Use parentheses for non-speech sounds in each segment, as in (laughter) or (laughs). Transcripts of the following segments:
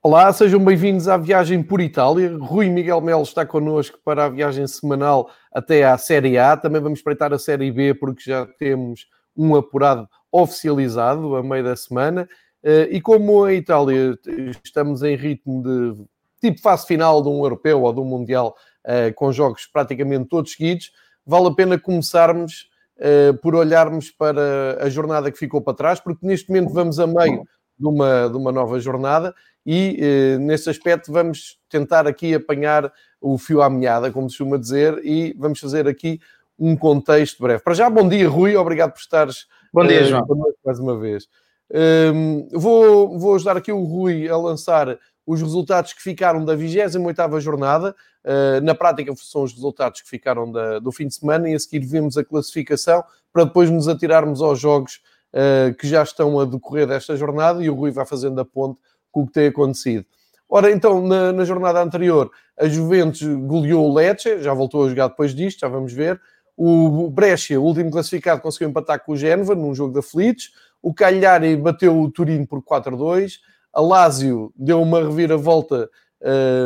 Olá, sejam bem-vindos à viagem por Itália. Rui Miguel Melo está connosco para a viagem semanal até à Série A. Também vamos espreitar a Série B, porque já temos um apurado oficializado a meio da semana. Eh, e como a Itália estamos em ritmo de tipo fase final de um europeu ou de um mundial eh, com jogos praticamente todos seguidos, vale a pena começarmos eh, por olharmos para a jornada que ficou para trás, porque neste momento vamos a meio de uma, de uma nova jornada e eh, nesse aspecto vamos tentar aqui apanhar o fio à meada, como se costuma dizer, e vamos fazer aqui um contexto breve. Para já, bom dia, Rui, obrigado por estares bom dia, uh, João. mais uma vez. Um, vou, vou ajudar aqui o Rui a lançar os resultados que ficaram da 28ª jornada. Uh, na prática são os resultados que ficaram da, do fim de semana e a seguir vemos a classificação para depois nos atirarmos aos jogos uh, que já estão a decorrer desta jornada e o Rui vai fazendo a ponte com o que tem acontecido. Ora, então, na, na, jornada anterior, a Juventus goleou o Lecce, já voltou a jogar depois disto, já vamos ver. O Brescia, o último classificado, conseguiu empatar com o Génova num jogo de aflitos. O Cagliari bateu o Turino por 4-2. A Lazio deu uma reviravolta,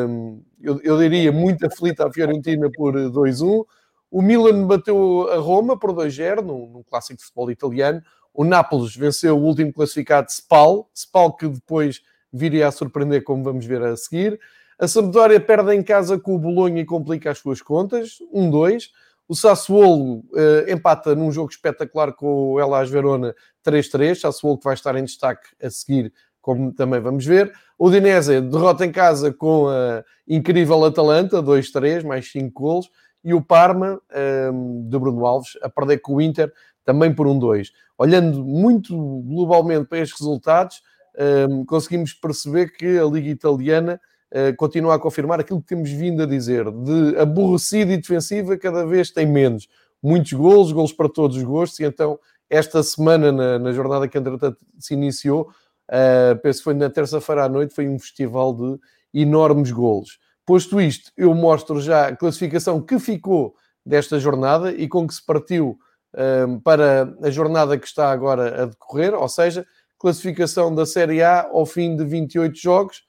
hum, eu, eu, diria, muito aflita à Fiorentina por 2-1. O Milan bateu a Roma por 2-0, num, num clássico de futebol italiano. O Nápoles venceu o último classificado Spal, Spal que depois viria a surpreender, como vamos ver a seguir. A Sampdoria perde em casa com o Bolonha e complica as suas contas, 1-2. O Sassuolo uh, empata num jogo espetacular com o Elas Verona 3-3. Sassuolo que vai estar em destaque a seguir, como também vamos ver. O Dinese derrota em casa com a incrível Atalanta, 2-3, mais 5 golos. E o Parma, ehm, de Bruno Alves, a perder com o Inter, também por 1-2. Olhando muito globalmente para estes resultados, um, conseguimos perceber que a Liga Italiana uh, continua a confirmar aquilo que temos vindo a dizer, de aborrecida e defensiva, cada vez tem menos. Muitos golos, golos para todos os gostos, e então esta semana, na, na jornada que entretanto se iniciou, uh, penso que foi na terça-feira à noite, foi um festival de enormes golos. Posto isto, eu mostro já a classificação que ficou desta jornada e com que se partiu para a jornada que está agora a decorrer, ou seja, classificação da Série A ao fim de 28 jogos.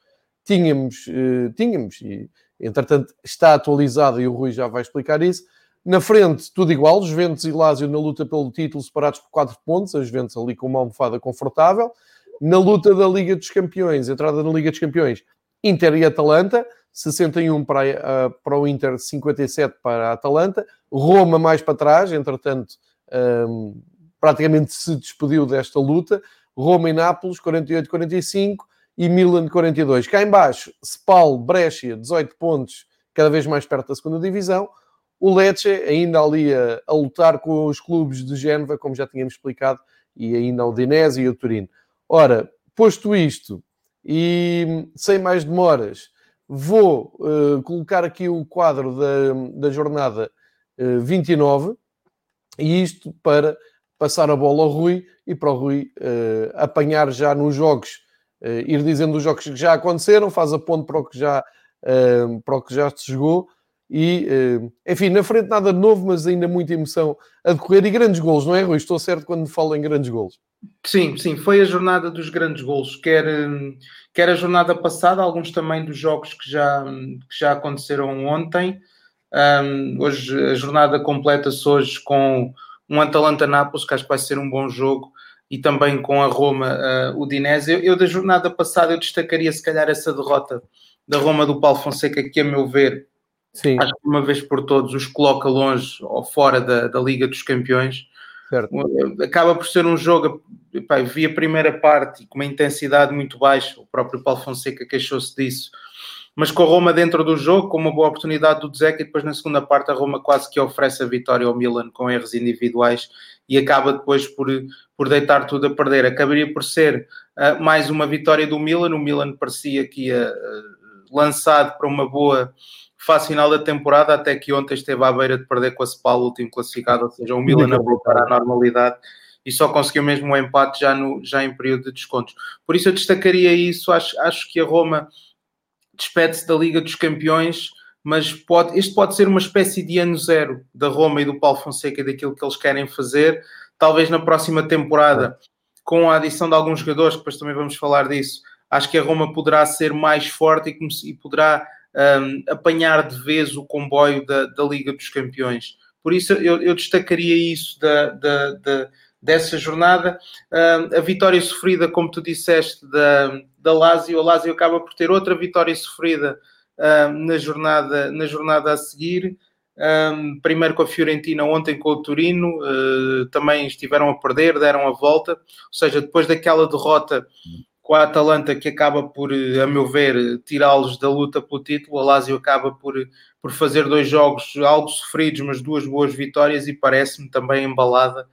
Tínhamos, uh, tínhamos, e entretanto está atualizado e o Rui já vai explicar isso. Na frente, tudo igual, Juventus e Lazio na luta pelo título, separados por 4 pontos, a Juventus ali com uma almofada confortável. Na luta da Liga dos Campeões, entrada na Liga dos Campeões, Inter e Atalanta, 61 para, uh, para o Inter, 57 para a Atalanta. Roma mais para trás, entretanto, um, praticamente se despediu desta luta. Roma e Nápoles, 48-45 e Milan 42. Cá embaixo, Spal, Brescia, 18 pontos, cada vez mais perto da segunda divisão. O Lecce ainda ali a, a lutar com os clubes de Génova, como já tínhamos explicado, e ainda o Dinese e o Turino. Ora, posto isto, e sem mais demoras, vou uh, colocar aqui o quadro da, da jornada uh, 29, e isto para passar a bola ao Rui e para o Rui uh, apanhar já nos jogos, uh, ir dizendo os jogos que já aconteceram, faz a ponto para o que já, uh, para o que já se jogou. E, enfim, na frente nada de novo, mas ainda muita emoção a decorrer e grandes golos, não é, Rui? Estou certo quando falo em grandes golos. Sim, sim, foi a jornada dos grandes golos, quer, quer a jornada passada, alguns também dos jogos que já, que já aconteceram ontem. Um, hoje a jornada completa-se hoje com um Atalanta-Nápoles, que acho que vai ser um bom jogo, e também com a Roma, uh, o Dinese. Eu, eu, da jornada passada, eu destacaria se calhar essa derrota da Roma do Paulo Fonseca, que a meu ver, Sim. acho que uma vez por todos os coloca longe ou fora da, da Liga dos Campeões. Certo. Acaba por ser um jogo, pá, vi a primeira parte com uma intensidade muito baixa, o próprio Paulo Fonseca queixou-se disso, mas com a Roma dentro do jogo, com uma boa oportunidade do Dzeko, e depois na segunda parte a Roma quase que oferece a vitória ao Milan com erros individuais e acaba depois por, por deitar tudo a perder. Acabaria por ser uh, mais uma vitória do Milan, o Milan parecia que ia uh, lançado para uma boa fase final da temporada, até que ontem esteve à beira de perder com a Spal, o último classificado, ou seja, o Milan a voltar à normalidade e só conseguiu mesmo um empate já, no, já em período de descontos. Por isso eu destacaria isso, acho, acho que a Roma despede-se da Liga dos Campeões, mas pode, este pode ser uma espécie de ano zero da Roma e do Paulo Fonseca e daquilo que eles querem fazer. Talvez na próxima temporada, com a adição de alguns jogadores, depois também vamos falar disso, acho que a Roma poderá ser mais forte e, e poderá um, apanhar de vez o comboio da, da, Liga dos Campeões. Por isso eu, eu destacaria isso da, da, da dessa jornada. A vitória sofrida, como tu disseste, da, da Lazio, a Lazio acaba por ter outra vitória sofrida na, jornada, na jornada a seguir. Primeiro com a Fiorentina, ontem com o Turino, uh, também estiveram a perder, deram a volta, ou seja, depois daquela derrota com a Atalanta que acaba por, eh, a meu ver, tirá-los da luta pelo título, a Lazio acaba por, por fazer dois jogos algo sofridos, mas duas boas vitórias e parece-me também embalada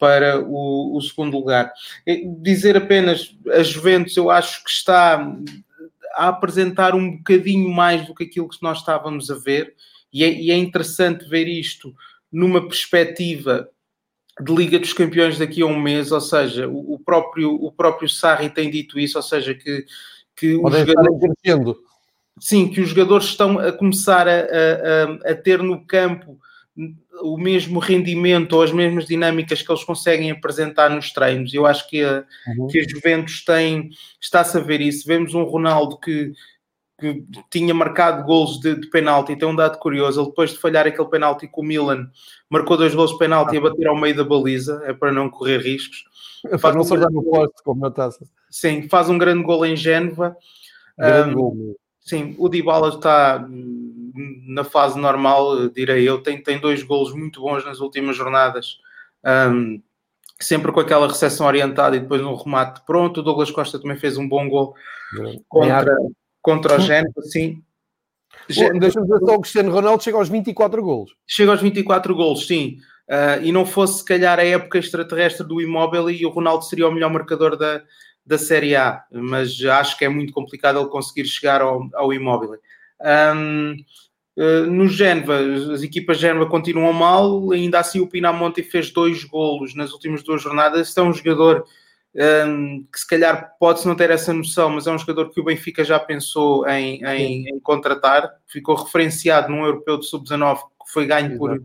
para o, o, segundo lugar. Dizer apenas a Juventus, eu acho que está a apresentar um bocadinho mais do que aquilo que nós estávamos a ver, e é, e é interessante ver isto numa perspectiva de Liga dos Campeões daqui a um mês, ou seja, o, o próprio, o próprio Sarri tem dito isso, ou seja, que, que os jogadores, sim, que os jogadores estão a começar a, a, a, ter no campo o mesmo rendimento ou as mesmas dinâmicas que eles conseguem apresentar nos treinos. Eu acho que a, uhum. que a Juventus tem, está a saber isso. Vemos um Ronaldo que que tinha marcado gols de, de penalti, tem um dado curioso, ele depois de falhar aquele penalti com o Milan, marcou dois gols de penalti a bater ao meio da baliza, é para não correr riscos. Faz não um grande... no posto, como na taça. Sim, faz um grande gol em Génova. Grande um, gol. Sim, o Dybala está na fase normal, direi eu, tem, tem dois gols muito bons nas últimas jornadas. Um, sempre com aquela recepção orientada e depois um remate pronto. O Douglas Costa também fez um bom gol contra, contra o Género, sim. Deixa-me dizer só o Cristiano Ronaldo chega aos 24 gols. Chega aos 24 gols, sim. Uh, e não fosse, se calhar, a época extraterrestre do imóvel e o Ronaldo seria o melhor marcador da, da Série A. Mas acho que é muito complicado ele conseguir chegar ao, ao imóvel. Um, uh, no Génova, as equipas Génova continuam mal. Ainda assim, o Pinamonte fez dois golos nas últimas duas jornadas. Este é um jogador um, que se calhar pode-se não ter essa noção, mas é um jogador que o Benfica já pensou em, em, em contratar, ficou referenciado num europeu de sub-19 que foi ganho por,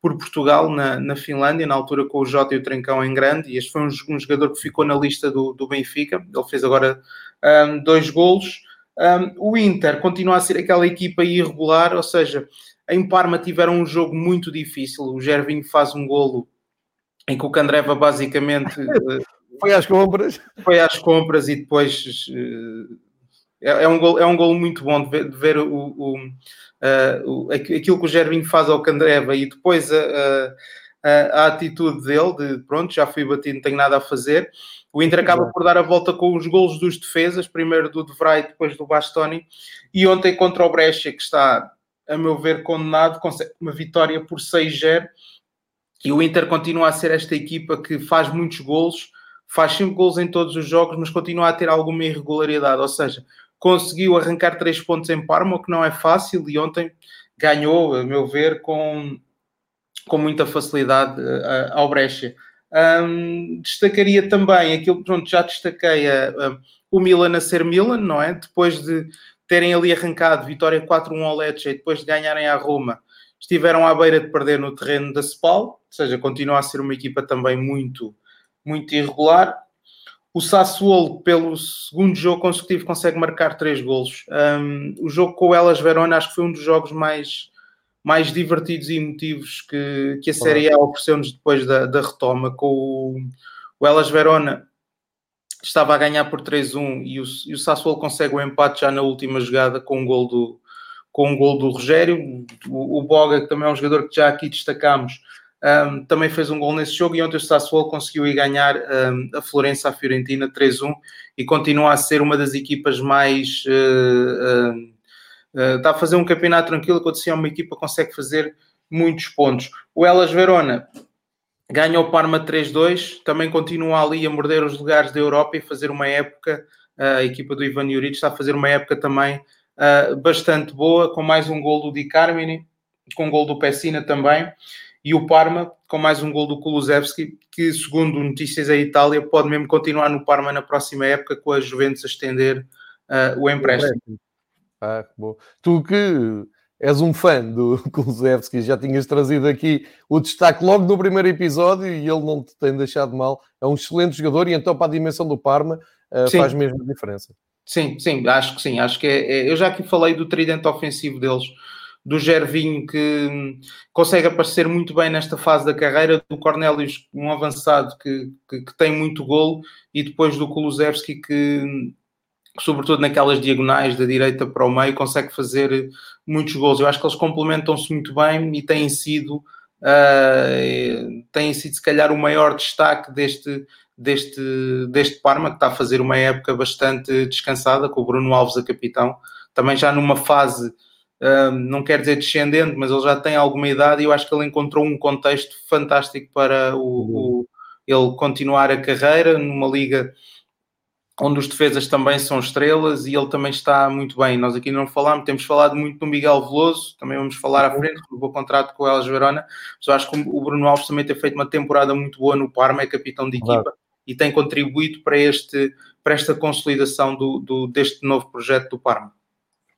por Portugal na, na Finlândia, na altura com o Jota e o Trencão em grande, e este foi um, um jogador que ficou na lista do, do Benfica, ele fez agora um, dois golos. O Inter continua a ser aquela equipa irregular, ou seja, em Parma tiveram um jogo muito difícil, o Gervinho faz um golo em que o Candreva basicamente (laughs) Foi às compras. Foi às compras e depois uh, é, é, um gol, é um gol muito bom de ver, de ver o, o, uh, o, aquilo que o Gervinho faz ao Candreva e depois a, a, a, atitude dele de pronto, já fui batido, não tenho nada a fazer. O Inter acaba por dar a volta com os golos dos defesas, primeiro do De Vrij, depois do Bastoni, e ontem contra o Brescia, que está, a meu ver, condenado, consegue uma vitória por 6-0, e o Inter continua a ser esta equipa que faz muitos golos, faz 5 gols em todos os jogos, mas continua a ter alguma irregularidade, ou seja, conseguiu arrancar 3 pontos em Parma, o que não é fácil, e ontem ganhou, a meu ver, com, com muita facilidade uh, ao Brescia. Um, destacaria também aquilo, pronto, já destaquei uh, o Milan a ser Milan, não é? Depois de terem ali arrancado vitória 4-1 ao Lecce e depois de ganharem a Roma, estiveram à beira de perder no terreno da Spal, ou seja, continua a ser uma equipa também muito muito irregular. O Sassuolo, pelo segundo jogo consecutivo, consegue marcar três golos. Um, o jogo com o Elas Verona acho que foi um dos jogos mais, mais divertidos e emotivos que, que a Série A ofereceu-nos depois da, da retoma. Com o, o Elas Verona estava a ganhar por 3-1 e o, e o Sassuolo consegue o empate já na última jogada com um gol do, com um gol do Rogério. O, o Boga, que também é um jogador que já aqui destacamos, um, também fez um gol nesse jogo e ontem o Sassuolo conseguiu ir ganhar um, a Florença à Fiorentina 3-1 e continua a ser uma das equipas mais uh, uh, está a fazer um campeonato tranquilo quando se é uma equipa consegue fazer muitos pontos. O Elas Verona ganhou o Parma 3-2, também continua ali a morder os lugares da Europa e fazer uma época, a equipa do Ivan Juric está a fazer uma época também bastante boa, com mais um gol do Di Carmine, com um gol do Pessina também e o Parma com mais um gol do Kulusevski, que segundo notícias da Itália pode mesmo continuar no Parma na próxima época com a Juventus a estender uh, o empréstimo. Ah, bom. Tu que és um fã do (laughs) Kulusevski, já tinhas trazido aqui o destaque logo no primeiro episódio e ele não te tem deixado mal. É um excelente jogador e então para a dimensão do Parma uh, faz mesmo diferença. Sim, sim, acho que sim. Acho que é, é, eu já aqui falei do tridente ofensivo deles, do Gervinho que hum, consegue aparecer muito bem nesta fase da carreira, do Cornelius, um avançado que, que, que tem muito golo, e depois do Kulusevski que, hum, sobretudo naquelas diagonais da direita para o meio, consegue fazer muitos gols. Eu acho que eles complementam-se muito bem e têm sido, uh, têm sido se calhar o maior destaque deste, deste, deste Parma, que está a fazer uma época bastante descansada, com o Bruno Alves a capitão, também já numa fase, um, não quer dizer descendente, mas ele já tem alguma idade e eu acho que ele encontrou um contexto fantástico para o, o ele continuar a carreira numa liga onde os defesas também são estrelas e ele também está muito bem. Nós aqui não falámos, temos falado muito do Miguel Veloso, também vamos falar à frente, renovou contrato com o Elas Verona, mas eu acho que o Bruno Alves também tem feito uma temporada muito boa no Parma, é capitão de equipa e tem contribuído para, este, para esta consolidação do, do, deste novo projeto do Parma.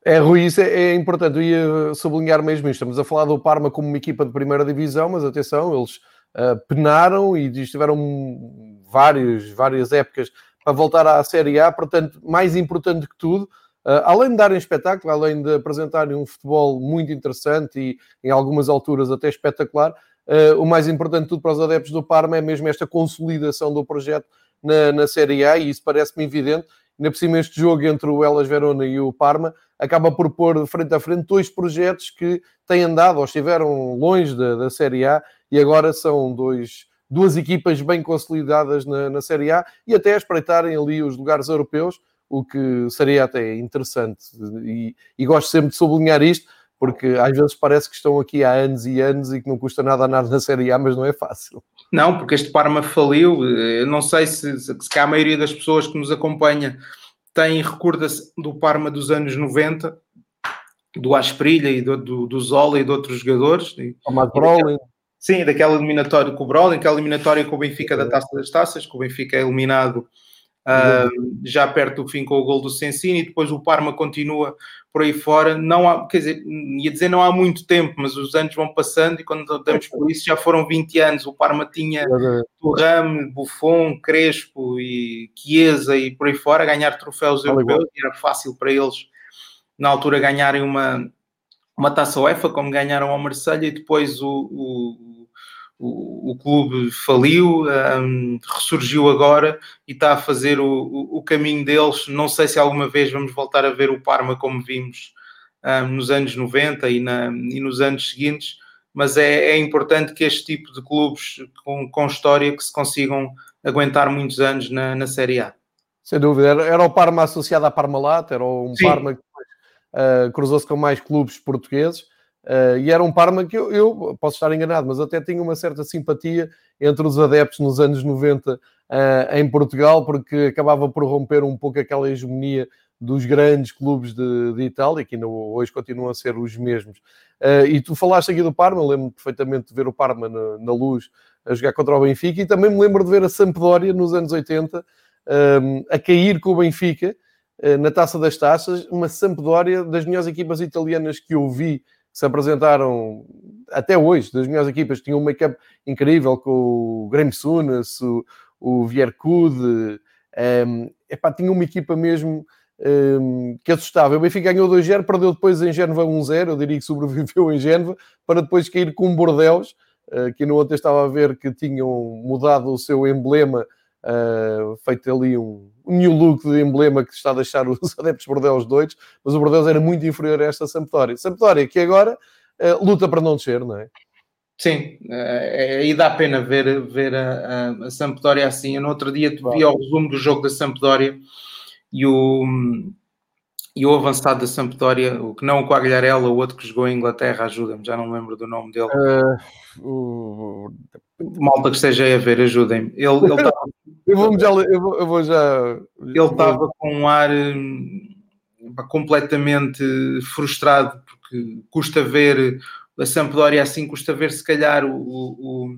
É, Rui, isso é, é, importante. Eu ia sublinhar mesmo isto. Estamos a falar do Parma como uma equipa de primeira divisão, mas atenção, eles uh, penaram e estiveram vários, várias épocas para voltar à Série A. Portanto, mais importante que tudo, uh, além de darem espetáculo, além de apresentarem um futebol muito interessante e em algumas alturas até espetacular, Uh, o mais importante de tudo para os adeptos do Parma é mesmo esta consolidação do projeto na, na Série A, e isso parece-me evidente. Ainda por cima, este jogo entre o Elas Verona e o Parma acaba por pôr frente a frente dois projetos que têm andado ou estiveram longe da, da Série A e agora são dois, duas equipas bem consolidadas na, na Série A e até espreitarem ali os lugares europeus, o que seria até interessante. E, e gosto sempre de sublinhar isto, porque às vezes parece que estão aqui há anos e anos e que não custa nada a nada na Série A, mas não é fácil. Não, porque este Parma faliu. Eu não sei se, se, se a maioria das pessoas que nos acompanha tem recorda-se do Parma dos anos 90, do Asprilha e do, do, do Zola e de outros jogadores. Matt Brolin. Sim, daquela eliminatória com o Brolin, aquela eliminatória com o Benfica da Taça das Taças, que o Benfica é eliminado Uh, já perto do fim com o gol do Sensini e depois o Parma continua por aí fora. Não há, quer dizer, ia dizer não há muito tempo, mas os anos vão passando e quando damos por isso já foram 20 anos. O Parma tinha Turram, Buffon, Crespo e Chiesa e por aí fora ganhar troféus europeus e era fácil para eles na altura ganharem uma, uma taça UEFA, como ganharam ao Marselha e depois o, o o, o clube faliu, um, ressurgiu agora e está a fazer o, o, o, caminho deles. Não sei se alguma vez vamos voltar a ver o Parma como vimos um, nos anos 90 e, na, e, nos anos seguintes, mas é, é, importante que este tipo de clubes com, com, história que se consigam aguentar muitos anos na, na Série A. Sem dúvida, era, era o Parma associado à Parmalat, era um Sim. Parma que uh, cruzou-se com mais clubes portugueses Uh, e era um Parma que eu, eu, posso estar enganado, mas até tinha uma certa simpatia entre os adeptos nos anos 90 uh, eh, em Portugal, porque acabava por romper um pouco aquela hegemonia dos grandes clubes de, de Itália, que ainda hoje continuam a ser os mesmos. Uh, e tu falaste aqui do Parma, lembro-me perfeitamente de ver o Parma na, na, luz a jogar contra o Benfica, e também me lembro de ver a Sampdoria nos anos 80 um, a cair com o Benfica na Taça das Taças, uma Sampdoria das melhores equipas italianas que eu vi se apresentaram até hoje, das melhores equipas, tinham um make-up incrível com o Graham Sunas, o, o Viercude, um, ehm, epá, tinha uma equipa mesmo um, ehm, que assustava. O Benfica ganhou 2-0, perdeu depois em Génova 1-0, eu diria que sobreviveu (laughs) em Génova, para depois cair com Bordeus, uh, que no ontem estava a ver que tinham mudado o seu emblema uh, feito ali um, um, new look de emblema que está a deixar os (laughs) adeptos Bordeaux doidos, mas o Bordeaux era muito inferior a esta Sampdoria. Sampdoria que agora uh, luta para não descer, não é? Sim, uh, aí dá pena ver, ver a, a, a Sampdoria assim. Eu no outro dia vi o resumo do jogo da Sampdoria e o, e o avançado da Sampdoria, o que não o Quagliarella, o outro que jogou em Inglaterra, ajuda-me, já não me lembro do nome dele. Uh, o... Malta que esteja aí a ver, ajudem-me. Ele, ele tava... (laughs) eu, vou já, eu, vou, eu vou já. Ele estava com um ar hum, completamente frustrado, porque custa ver a Sampdoria assim, custa ver se calhar o, o,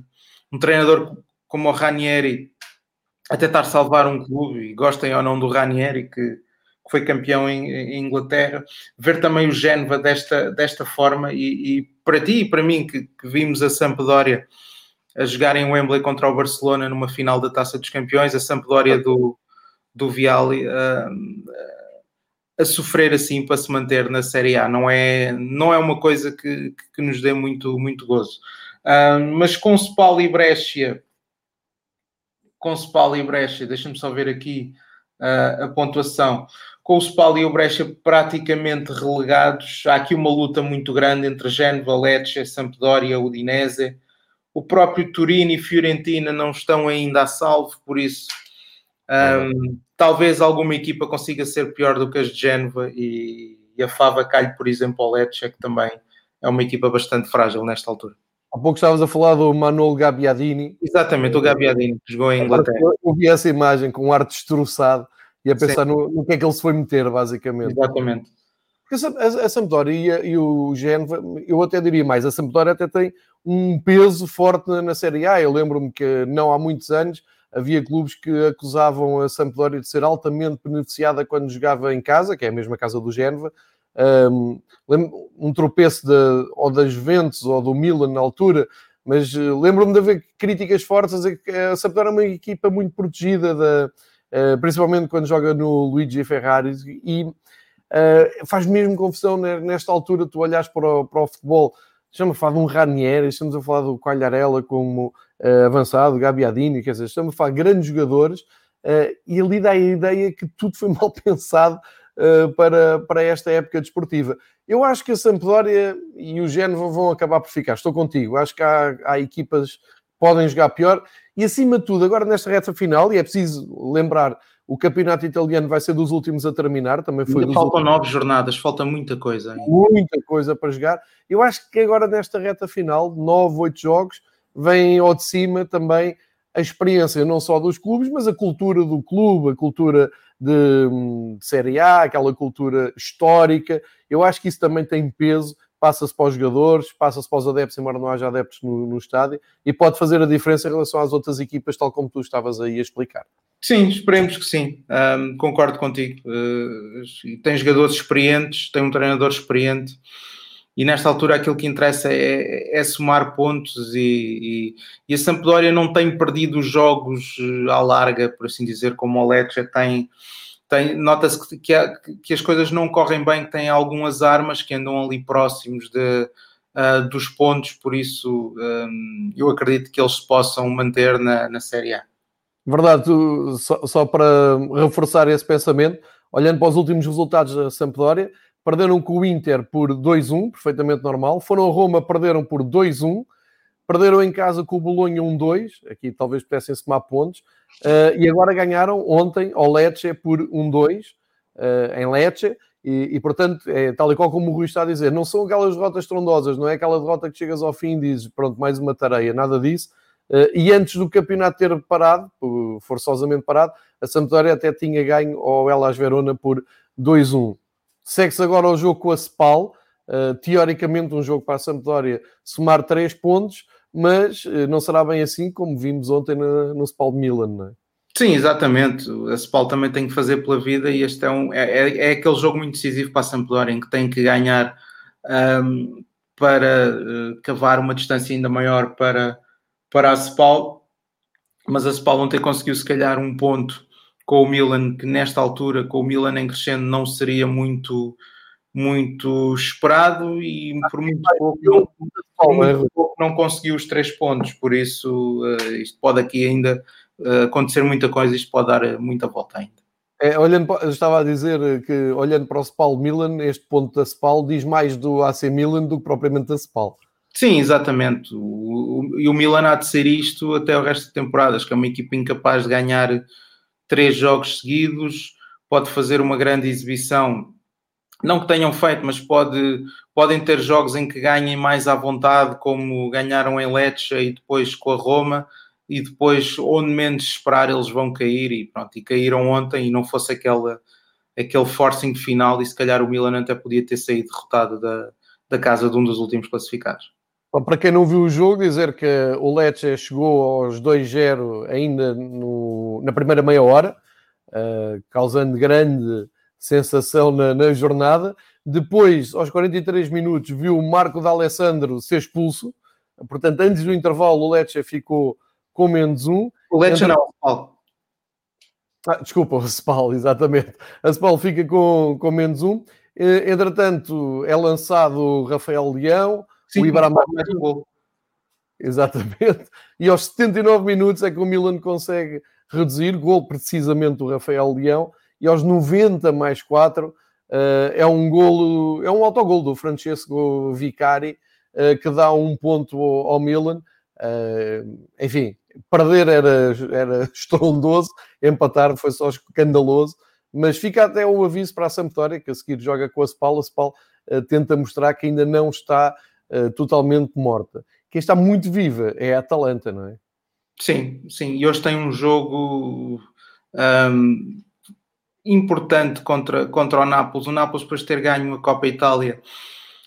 um treinador como o Ranieri a tentar salvar um clube, e gostem ou não do Ranieri, que que foi campeão em, em, Inglaterra, ver também o Génova desta, desta forma e, e, para ti e para mim que, que, vimos a Sampdoria a jogar em Wembley contra o Barcelona numa final da Taça dos Campeões, a Sampdoria do, do Viali, uh, a sofrer assim para se manter na Série A. Não é, não é uma coisa que, que nos dê muito, muito gozo. Uh, mas com Spal e Brescia, com Spal e Brescia, deixa-me só ver aqui uh, a pontuação. Com o Spal e o Brescia praticamente relegados, há aqui uma luta muito grande entre Genova, Lecce, Sampdoria, Udinese. O próprio Turino e Fiorentina não estão ainda a salvo, por isso um, talvez alguma equipa consiga ser pior do que as de Génova e, e a Fava calhe, por exemplo, ao Lecce, que também é uma equipa bastante frágil nesta altura. Há pouco estavas a falar do Manuel Gabiadini. Exatamente, o Gabiadini, que jogou em Inglaterra. Eu vi essa imagem com um ar destroçado e a pensar no, no, que é que ele se foi meter, basicamente. Exatamente. A, a Sampdoria e, o Génova, eu até diria mais, a Sampdoria até tem um peso forte na, na Série A. Eu lembro-me que não há muitos anos havia clubes que acusavam a Sampdoria de ser altamente beneficiada quando jogava em casa, que é a mesma casa do Génova. Um, um tropeço de, ou das Juventus ou do Milan na altura, mas eh, lembro-me de haver críticas fortes a Sampdoria é uma equipa muito protegida, de, uh, principalmente quando joga no Luigi Ferrari, e uh, faz mesmo confusão nesta altura tu olhas para o, para o futebol. Estamos a falar de um Ranieri, estamos a falar do Qualharela como uh, avançado, Gabiadini, quer dizer, estamos a falar de grandes jogadores uh, e ali dá a ideia que tudo foi (laughs) mal pensado para, para esta época desportiva. Eu acho que a Sampdoria e o Génova vão acabar por ficar, estou contigo. Acho que há, há equipas que podem jogar pior e, acima de tudo, agora nesta reta final, e é preciso lembrar o campeonato italiano vai ser dos últimos a terminar, também foi. faltam últimos... nove jornadas, falta muita coisa. Hein? Muita coisa para jogar. Eu acho que agora nesta reta final, nove, oito jogos, vem ao de cima também a experiência não só dos clubes, mas a cultura do clube, a cultura de, de Série A, aquela cultura histórica. Eu acho que isso também tem peso, passa-se para os jogadores, passa-se para os adeptos, embora não haja adeptos no, no estádio, e pode fazer a diferença em relação às outras equipas, tal como tu estavas aí a explicar. Sim, esperemos que sim. Um, concordo contigo. Uh, tem jogadores experientes, tem um treinador experiente e nesta altura aquilo que interessa é, é somar pontos e, e, e, a Sampdoria não tem perdido os jogos eh, à larga, por assim dizer, como o Lecce tem nota-se que, que, que, as coisas não correm bem, que tem algumas armas que andam ali próximos de, uh, dos pontos, por isso um, eu acredito que eles possam manter na, na Série A. Verdade, só, só para reforçar esse pensamento, olhando para os últimos resultados da Sampdoria, perderam com o Inter por 2-1, perfeitamente normal. Foram a Roma, perderam por 2-1. Perderam em casa com o Bolonha 1-2, aqui talvez pudessem somar pontos. Uh, e agora ganharam ontem ao Lecce por 1-2, uh, eh, em Lecce. E, e, portanto, é tal e qual como o Rui está a dizer, não são aquelas derrotas trondosas, não é aquela derrota que chegas ao fim e dizes, pronto, mais uma tareia, nada disso. Uh, e antes do campeonato ter parado, forçosamente parado, a Sampdoria até tinha ganho ao Elas Verona por 2-1. Segue-se agora o jogo com a Spal, uh, teoricamente um jogo para a Sampdoria somar 3 pontos, mas uh, não será bem assim como vimos ontem no, Spal de Milan, não é? Sim, exatamente. A Spal também tem que fazer pela vida e este é, um, é, é, é aquele jogo muito decisivo para a Sampdoria em que tem que ganhar um, para uh, cavar uma distância ainda maior para, para a Spal, mas a Spal ontem conseguiu se calhar um ponto com o Milan, que nesta altura, com o Milan em crescendo, não seria muito, muito esperado e por muito pouco não, por muito pouco não conseguiu os três pontos. Por isso, uh, isto pode aqui ainda uh, acontecer muita coisa, isto pode dar muita volta ainda. É, olhando para, estava a dizer que olhando para o Spal Milan, este ponto da Spal diz mais do AC Milan do que propriamente da Spal. Sim, exatamente. O, o, e o Milan há de ser isto até o resto de temporadas, que é uma equipa incapaz de ganhar três jogos seguidos, pode fazer uma grande exibição. Não que tenham feito, mas pode, podem ter jogos em que ganhem mais à vontade, como ganharam em Lecce e depois com a Roma, e depois, onde menos esperar, eles vão cair. E pronto, e caíram ontem, e não fosse aquela, aquele forcing final, e se calhar o Milan até podia ter saído derrotado da, da casa de um dos últimos classificados. Para quem não viu o jogo, dizer que o Lecce chegou aos 2-0 ainda no, na primeira meia hora, uh, causando grande sensação na, na, jornada. Depois, aos 43 minutos, viu o Marco D'Alessandro ser expulso. Portanto, antes do intervalo, o Lecce ficou com menos um. O Lecce Entre... não, Paulo. Ah, desculpa, o Spal, (laughs) exatamente. A Spal fica com, com menos um. Entretanto, é lançado o Rafael Leão, Sim, o Ibrahim. Exatamente. (laughs) E aos 79 minutos é que o Milan consegue reduzir, gol precisamente do Rafael Leão, e aos 90 mais 4 Uh, é um golo, é um autogol do Francesco Vicari uh, que dá um ponto ao, Milan. Uh, enfim, perder era, era (laughs) estrondoso, empatar foi só escandaloso, mas fica até o aviso para a Sampdoria, que a seguir joga com a Spal. A Spal tenta mostrar que ainda não está totalmente morta. Quem está muito viva é a Atalanta, não é? Sim, sim. E hoje tem um jogo. Um importante contra, contra o Nápoles. O Nápoles, depois de ter ganho a Copa Itália,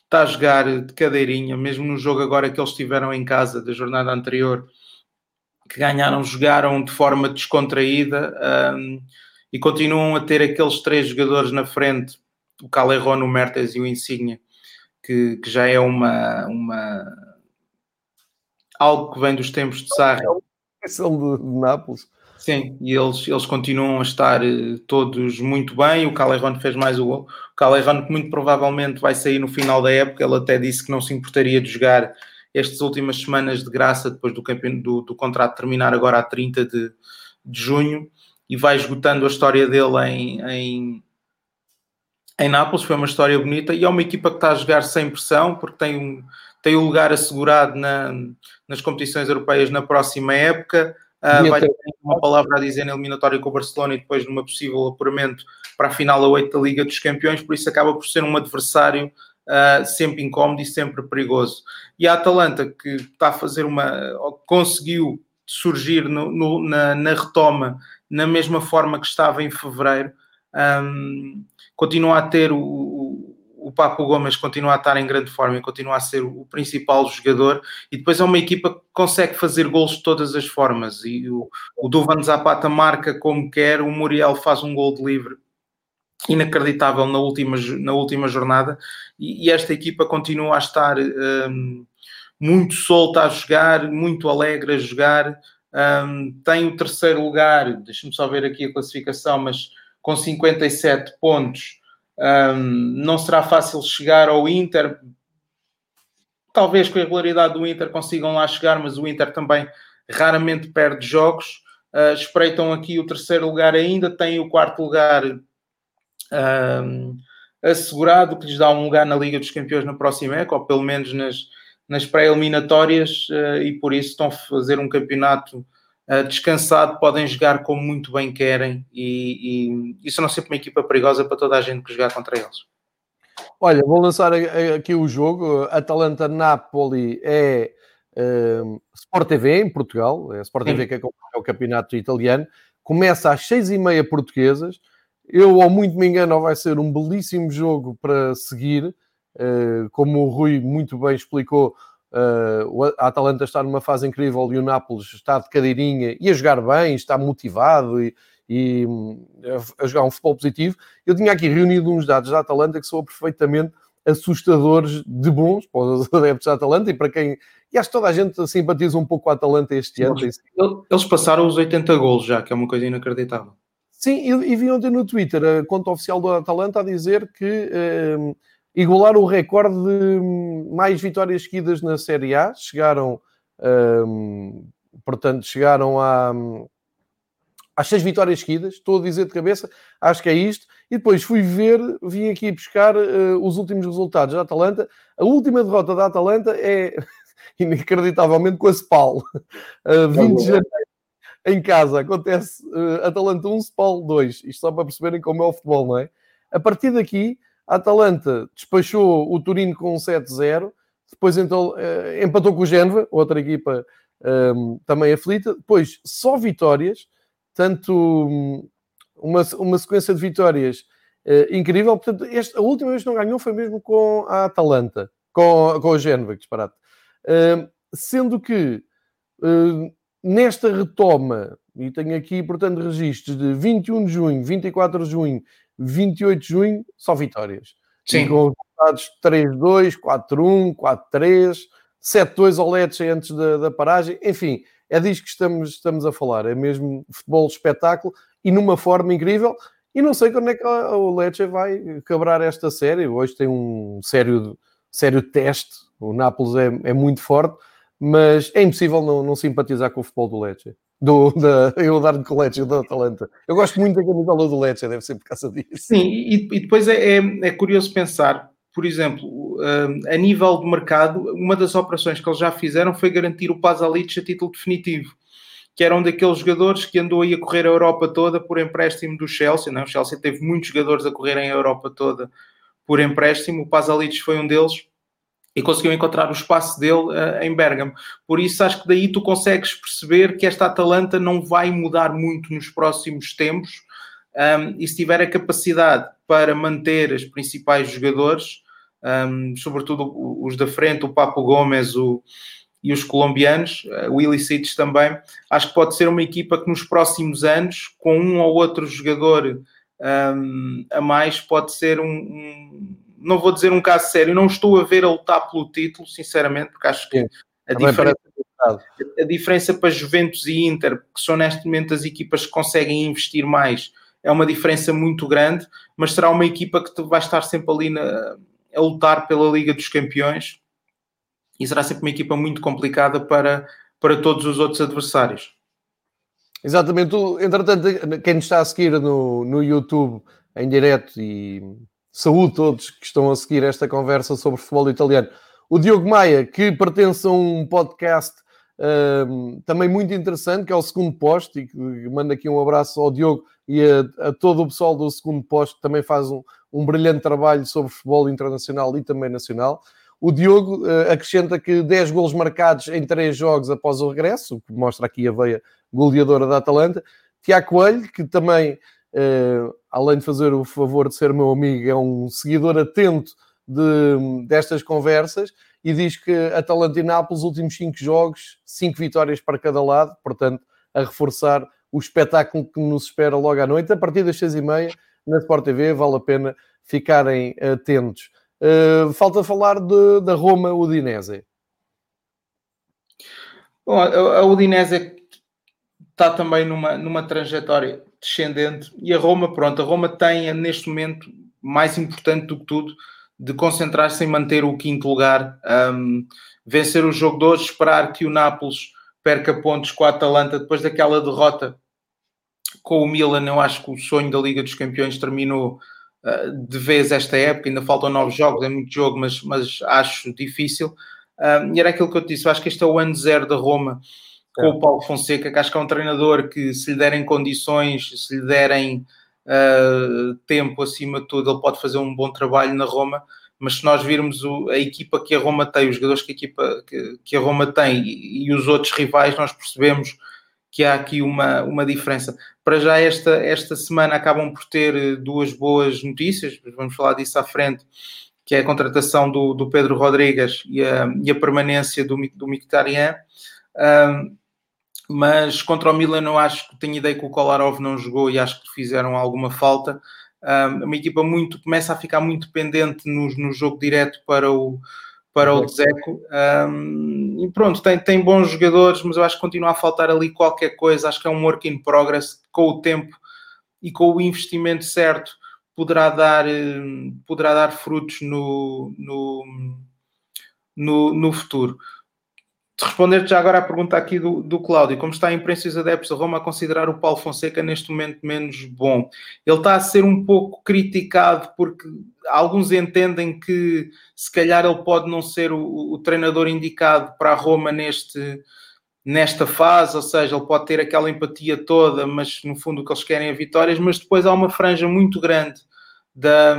está a jogar de cadeirinha, mesmo no jogo agora que eles tiveram em casa da jornada anterior, que ganharam, jogaram de forma descontraída um, e continuam a ter aqueles três jogadores na frente, o Calerron, o Mertes e o Insigne, que, que já é uma, uma algo que vem dos tempos de Sarri. É de Nápoles. Sim, e eles, eles continuam a estar eh, todos muito bem. O Calerron fez mais o gol. O Calerron, que muito provavelmente vai sair no final da época, ele até disse que não se importaria de jogar estas últimas semanas de graça, depois do, do, do contrato terminar agora a 30 de, de junho, e vai esgotando a história dele em, em, em Nápoles. Foi uma história bonita e é uma equipa que está a jogar sem pressão, porque tem um, tem o um lugar assegurado na, nas competições europeias na próxima época Uh, vai ter uma palavra a dizer na eliminatória com o Barcelona e depois numa possível apuramento para a final a 8 da Liga dos Campeões, por isso acaba por ser um adversário uh, sempre incómodo e sempre perigoso. E a Atalanta, que está a fazer uma. conseguiu surgir no, no, na, na, retoma na mesma forma que estava em fevereiro, um, continua a ter o, o Papo Gomes continua a estar em grande forma e continua a ser o principal jogador e depois é uma equipa que consegue fazer gols de todas as formas e o, o Duvan Zapata marca como quer, o Muriel faz um gol de livre inacreditável na última, na última jornada e, e esta equipa continua a estar um, muito solta a jogar, muito alegre a jogar um, tem o terceiro lugar, deixa-me só ver aqui a classificação, mas com 57 pontos um, não será fácil chegar ao Inter. Talvez com a regularidade do Inter consigam lá chegar, mas o Inter também raramente perde jogos. Uh, espreitam aqui o terceiro lugar, ainda tem o quarto lugar um, assegurado, que lhes dá um lugar na Liga dos Campeões na próxima época, ou pelo menos nas, nas pré-eliminatórias, uh, e por isso estão a fazer um campeonato descansado, podem jogar como muito bem querem e, e isso não sempre uma equipa perigosa para toda a gente que jogar contra eles. Olha, vou lançar aqui o jogo. Atalanta-Napoli é uh, Sport TV em Portugal. É Sport TV Sim. que acompanha o campeonato italiano. Começa às seis e meia portuguesas. Eu, ao muito me engano, vai ser um belíssimo jogo para seguir. Uh, como o Rui muito bem explicou, Uh, a Atalanta está numa fase incrível e o Nápoles está de cadeirinha e a jogar bem, está motivado e, e a, a jogar um futebol positivo. Eu tinha aqui reunido uns dados da Atalanta que são perfeitamente assustadores de bons para os (laughs) adeptos da Atalanta e para quem. E acho que toda a gente simpatiza um pouco com a Atalanta este ano. Eles passaram os 80 golos já, que é uma coisa inacreditável. Sim, e, e vi ontem no Twitter a conta oficial da Atalanta a dizer que. Uh, igualar o recorde de mais vitórias seguidas na Série A. Chegaram, um, portanto, chegaram a, às seis vitórias seguidas. Estou a dizer de cabeça, acho que é isto. E depois fui ver, vim aqui buscar uh, os últimos resultados da Atalanta. A última derrota da Atalanta é, (laughs) inacreditavelmente, com a Spal. Uh, 20 de janeiro, em casa. Acontece uh, Atalanta 1, Spal 2. Isto só para perceberem como é o futebol, não é? A partir daqui a Atalanta despachou o Turino com 7-0, depois então, uh, empatou com o Génova, outra equipa um, ehm, também aflita. Depois, só vitórias, tanto um, uma, uma sequência de vitórias uh, incrível. Portanto, a última vez que não ganhou foi mesmo com a Atalanta, com, com a Génova, que disparate. Uh, sendo que uh, nesta retoma, e tenho aqui, portanto, registros de 21 de junho, 24 de junho 28 de junho, só vitórias. Sim. E com resultados 3-2, 4-1, 4-3, 7-2 ao Lecce antes da, da, paragem. Enfim, é disso que estamos, estamos a falar. É mesmo futebol espetáculo. e numa forma incrível. E não sei quando é que o Lecce vai quebrar esta série. Hoje tem um sério, sério teste. O Nápoles é, é muito forte, mas é impossível não, não simpatizar com o futebol do Lecce do, da, eu dar de Lecce do Atalanta. Eu gosto muito da camisola do Lecce, deve ser por causa disso. Sim, e, e depois é, é, é, curioso pensar, por exemplo, a nível de mercado, uma das operações que eles já fizeram foi garantir o Pazalic a título definitivo, que era um daqueles jogadores que andou aí a correr a Europa toda por empréstimo do Chelsea. Não? O Chelsea teve muitos jogadores a correrem a Europa toda por empréstimo, o Pazalic foi um deles e conseguiu encontrar o espaço dele uh, em Bergamo. Por isso, acho que daí tu consegues perceber que esta Atalanta não vai mudar muito nos próximos tempos um, e se tiver a capacidade para manter os principais jogadores, um, sobretudo os da frente, o Papo Gomes o, e os colombianos, uh, o Ilicites também, acho que pode ser uma equipa que nos próximos anos, com um ou outro jogador um, a mais, pode ser um não vou dizer um caso sério, não estou a ver a lutar pelo título, sinceramente, porque acho que a diferença, a diferença para Juventus e Inter, que são neste momento as equipas que conseguem investir mais, é uma diferença muito grande, mas será uma equipa que vai estar sempre ali na, a lutar pela Liga dos Campeões e será sempre uma equipa muito complicada para, para todos os outros adversários. Exatamente, entretanto, quem nos está a seguir no, no YouTube em direto e Saúde todos que estão a seguir esta conversa sobre futebol italiano. O Diogo Maia, que pertence a um podcast uh, também muito interessante, que é o Segundo Posto, e que manda aqui um abraço ao Diogo e a, a todo o pessoal do Segundo Posto, que também faz um, um brilhante trabalho sobre futebol internacional e também nacional. O Diogo uh, acrescenta que 10 golos marcados em 3 jogos após o regresso, o que mostra aqui a veia goleadora da Atalanta. Tiago Coelho, que também além de fazer o favor de ser meu amigo, é um seguidor atento de, destas conversas e diz que Atalanta e Nápoles, últimos cinco jogos, cinco vitórias para cada lado, portanto, a reforçar o espetáculo que nos espera logo à noite, a partir das seis e meia, na Sport TV, vale a pena ficarem atentos. Uh, falta falar de, da Roma Udinese. Bom, a Udinese está também numa, numa trajetória descendente e a Roma, pronto, a Roma tem neste momento, mais importante do que tudo, de concentrar-se em manter o quinto lugar, um, vencer o jogo de hoje, esperar que o Nápoles perca pontos com a Atalanta depois daquela derrota com o Milan. Eu acho que o sonho da Liga dos Campeões terminou uh, de vez esta época. Ainda faltam nove jogos, é muito jogo, mas, mas acho difícil. Um, e era aquilo que eu te disse, eu acho que este é o ano zero da Roma com o Paulo Fonseca, que acho que é um treinador que, se lhe derem condições, se lhe derem uh, tempo acima de tudo, ele pode fazer um bom trabalho na Roma. Mas se nós virmos o, a equipa que a Roma tem, os jogadores que a equipa que, que a Roma tem e, e, os outros rivais, nós percebemos que há aqui uma, uma diferença. Para já, esta, esta semana acabam por ter duas boas notícias, vamos falar disso à frente, que é a contratação do, do Pedro Rodrigues e a, e a permanência do, do Mkhitaryan. Um, mas contra o Milan eu acho que tenho ideia que o Kolarov não jogou e acho que fizeram alguma falta. Um, uma equipa muito começa a ficar muito dependente no, no jogo direto para o para o Dzeko. E pronto, tem, tem bons jogadores, mas eu acho que continua a faltar ali qualquer coisa, acho que é um work in progress. Com o tempo e com o investimento certo poderá dar, poderá dar frutos no, no, no, no futuro responder já agora à pergunta aqui do, do Cláudio, como está a imprensa e os adeptos da Roma a considerar o Paulo Fonseca neste momento menos bom? Ele está a ser um pouco criticado porque alguns entendem que se calhar ele pode não ser o, o treinador indicado para a Roma neste, nesta fase, ou seja, ele pode ter aquela empatia toda, mas no fundo o que eles querem é vitórias, mas depois há uma franja muito grande da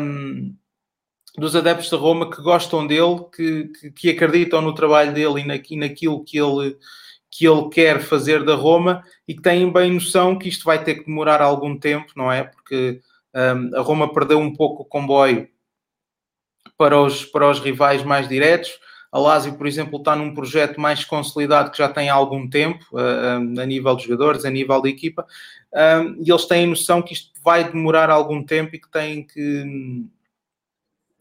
dos adeptos da Roma que gostam dele, que, que, acreditam no trabalho dele e, na, e naquilo que ele, que ele quer fazer da Roma e que têm bem noção que isto vai ter que demorar algum tempo, não é? Porque um, a Roma perdeu um pouco o comboio para os, para os rivais mais diretos. A Lazio, por exemplo, está num projeto mais consolidado que já tem algum tempo, uh, a nível de jogadores, a nível da equipa, um, e eles têm noção que isto vai demorar algum tempo e que têm que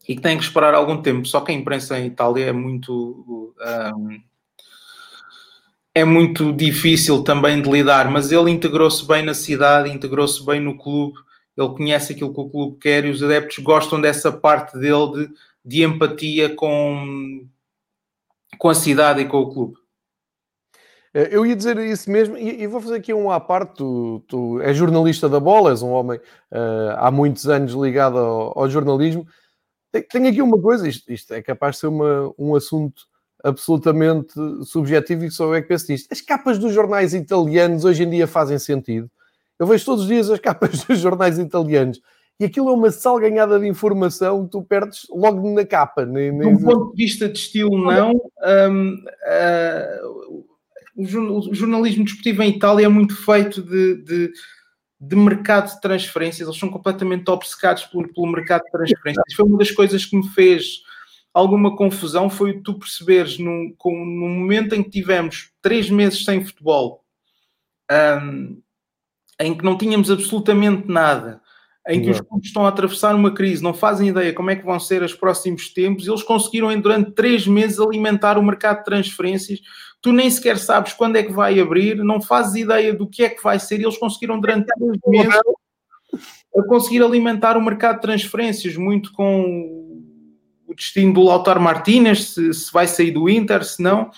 e que têm que esperar algum tempo. Só que a imprensa em Itália é muito. Um, é muito difícil também de lidar, mas ele integrou-se bem na cidade, integrou-se bem no clube, ele conhece aquilo que o clube quer e os adeptos gostam dessa parte dele de, de empatia com, com a cidade e com o clube. Eh, eu ia dizer isso mesmo, e, vou fazer aqui um à parte. Tu, tu és jornalista da bola, és um homem uh, há muitos anos ligado ao, ao jornalismo. Tenho aqui uma coisa, isto, isto é capaz de ser uma, um assunto absolutamente subjetivo e só é que penso nisto. As capas dos jornais italianos hoje em dia fazem sentido. Eu vejo todos os dias as (laughs) capas dos jornais italianos e aquilo é uma salganhada de informação que tu perdes logo na capa. Nem, nem... Do ponto de vista de estilo, não. Um, uh, o jornalismo desportivo em Itália é muito feito de, de, de mercado de transferências, eles são completamente obcecados pelo, pelo mercado de transferências. Foi uma das coisas que me fez alguma confusão foi tu perceberes no, com, no momento em que tivemos três meses sem futebol, um, em que não tínhamos absolutamente nada, em que os clubes estão a atravessar uma crise, não fazem ideia como é que vão ser os próximos tempos, eles conseguiram durante três meses alimentar o mercado de transferências. Tu nem sequer sabes quando é que vai abrir, não fazes ideia do que é que vai ser, eles conseguiram durante três meses a conseguir alimentar o mercado de transferências, muito com o destino do Lautaro Martínez, se, se, vai sair do Inter, se não.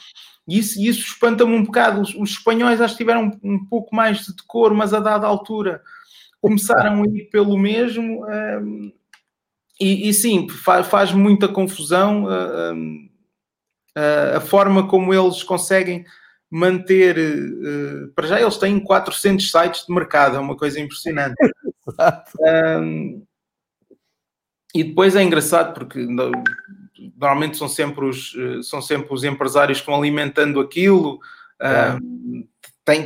Isso, isso espanta-me um bocado. Os, os espanhóis acho que tiveram um, um pouco mais de decor, mas a dada altura começaram a ir pelo mesmo. Um, e, e, sim, faz, faz muita confusão um, a, a forma como eles conseguem manter. Uh, para já, eles têm 400 sites de mercado, é uma coisa impressionante. (laughs) um, e depois é engraçado porque normalmente são sempre os, eh, são sempre os empresários que estão alimentando aquilo. É. Uh,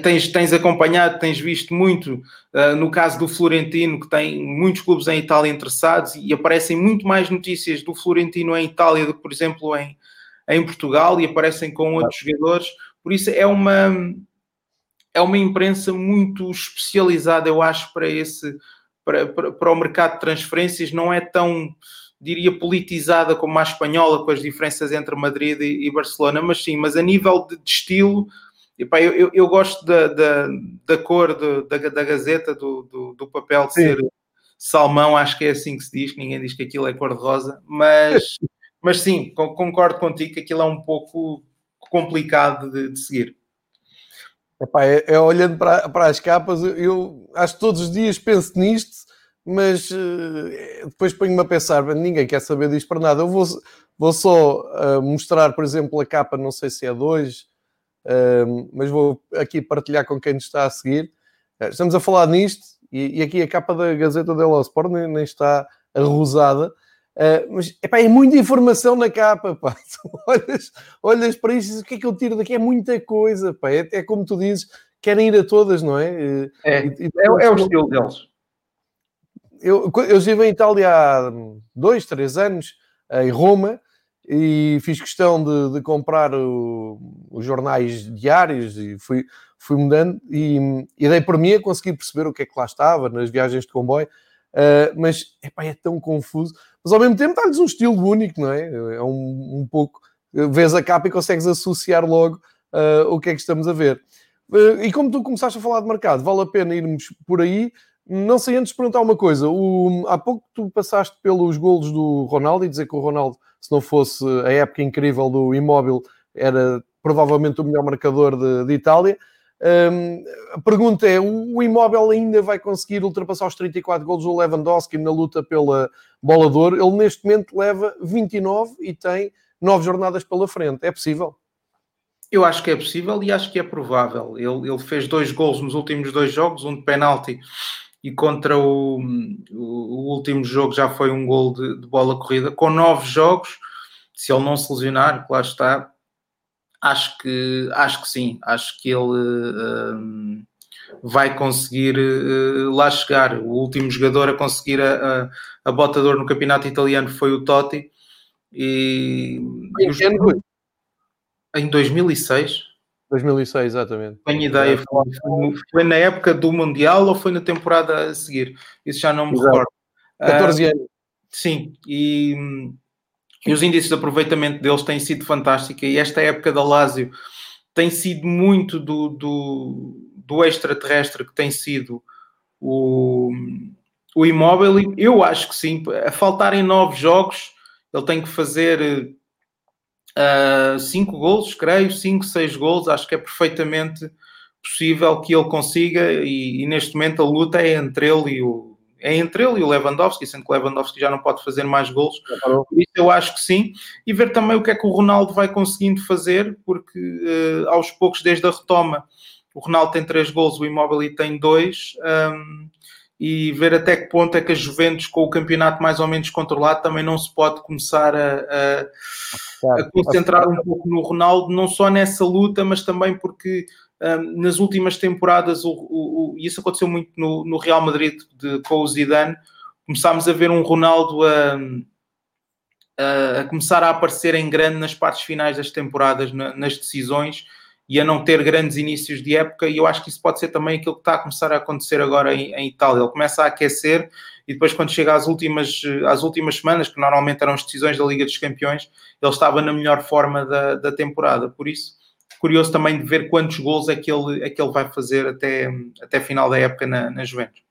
tens, tens acompanhado, tens visto muito, uh, no caso do Florentino, que tem muitos clubes em Itália interessados e aparecem muito mais notícias do Florentino em Itália do que, por exemplo, em, em Portugal e aparecem com outros jogadores. Por isso é uma, é uma imprensa muito especializada, eu acho, para esse para, para, para o mercado de transferências, não é tão diria, politizada como a espanhola, com as diferenças entre Madrid e, e Barcelona, mas sim, mas a nível de, de estilo, epá, eu, eu, eu, gosto da, da, da cor do, da, da Gazeta, do, do, do papel de sim. ser salmão, acho que é assim que se diz, ninguém diz que aquilo é cor-de-rosa, mas, (laughs) mas sim, concordo contigo que aquilo é um pouco complicado de, de seguir. Epá, é, é, olhando para, para as capas, eu, acho que todos os dias penso nisto, mas uh, depois ponho-me a pensar, ninguém quer saber disto para nada. Eu vou, vou só uh, mostrar, por exemplo, a capa, não sei se é dois, uh, mas vou aqui partilhar com quem nos está a seguir. estamos a falar nisto, e, e, aqui a capa da Gazeta dello Sport nem, nem está arrosada, Uh, mas epá, é muita informação na capa, pá. (laughs) olhas, olhas para isto e o que é que eu tiro daqui? É muita coisa, pá. É, é como tu dizes, querem ir a todas, não é? É, e, e, é, é o estilo deles. Eu, eu estive em Itália há dois, três anos, em Roma, e fiz questão de, de comprar o, os jornais diários e fui, fui mudando e, e dei por mim a conseguir perceber o que é que lá estava nas viagens de comboio. Uh, mas epá, é tão confuso mas ao mesmo tempo dá-lhes um estilo único, não é? É um, um pouco. Vês a capa e consegues associar logo uh, o que é que estamos a ver. Uh, e como tu começaste a falar de mercado, vale a pena irmos por aí. Não sei antes perguntar uma coisa. O, há pouco tu passaste pelos golos do Ronaldo e dizer que o Ronaldo, se não fosse a época incrível do imóvel, era provavelmente o melhor marcador de, de Itália. A pergunta é: o imóvel ainda vai conseguir ultrapassar os 34 gols do Lewandowski na luta pela bola de ouro? Ele neste momento leva 29 e tem 9 jornadas pela frente. É possível? Eu acho que é possível e acho que é provável. Ele, ele fez dois gols nos últimos dois jogos, um de penalti e contra o, o, último jogo já foi um gol de, de bola corrida. Com nove jogos, se ele não se lesionar, claro está, acho que, acho que sim, acho que ele uh, vai conseguir uh, lá chegar. O último jogador a conseguir a, a, a bota de ouro no campeonato italiano foi o Totti. E, em 2006. 2006, exatamente. Tenho ideia, foi, foi, na época do Mundial ou foi na temporada a seguir? Isso já não me Exato. recordo. 14 uh, anos. Sim, e e os índices de aproveitamento deles têm sido fantásticos. E esta época da Lazio tem sido muito do, do, do extraterrestre que tem sido o, o imóvel. Eu acho que sim, a faltarem nove jogos, ele tem que fazer uh, cinco gols, creio, cinco, seis gols, acho que é perfeitamente possível que ele consiga e, e, neste momento a luta é entre ele e o é entre ele e o Lewandowski, sendo que o Lewandowski já não pode fazer mais gols. Por isso eu acho que sim. E ver também o que é que o Ronaldo vai conseguindo fazer, porque uh, aos poucos, desde a retoma, o Ronaldo tem três gols, o Immobile tem dois. Um, e ver até que ponto é que a Juventus, com o campeonato mais ou menos controlado, também não se pode começar a, a, a concentrar um pouco no Ronaldo, não só nessa luta, mas também porque nas últimas temporadas, o, o, o, e isso aconteceu muito no, no Real Madrid de, com o Zidane, começámos a ver um Ronaldo a, a, a, começar a aparecer em grande nas partes finais das temporadas, na, nas decisões, e a não ter grandes inícios de época, e eu acho que isso pode ser também aquilo que está a começar a acontecer agora em, em Itália. Ele começa a aquecer e depois quando chega às últimas, às últimas semanas, que normalmente eram as decisões da Liga dos Campeões, ele estava na melhor forma da, da temporada. Por isso, curioso também de ver quantos gols é que ele, é que ele vai fazer até, até final da época na, na Juventus.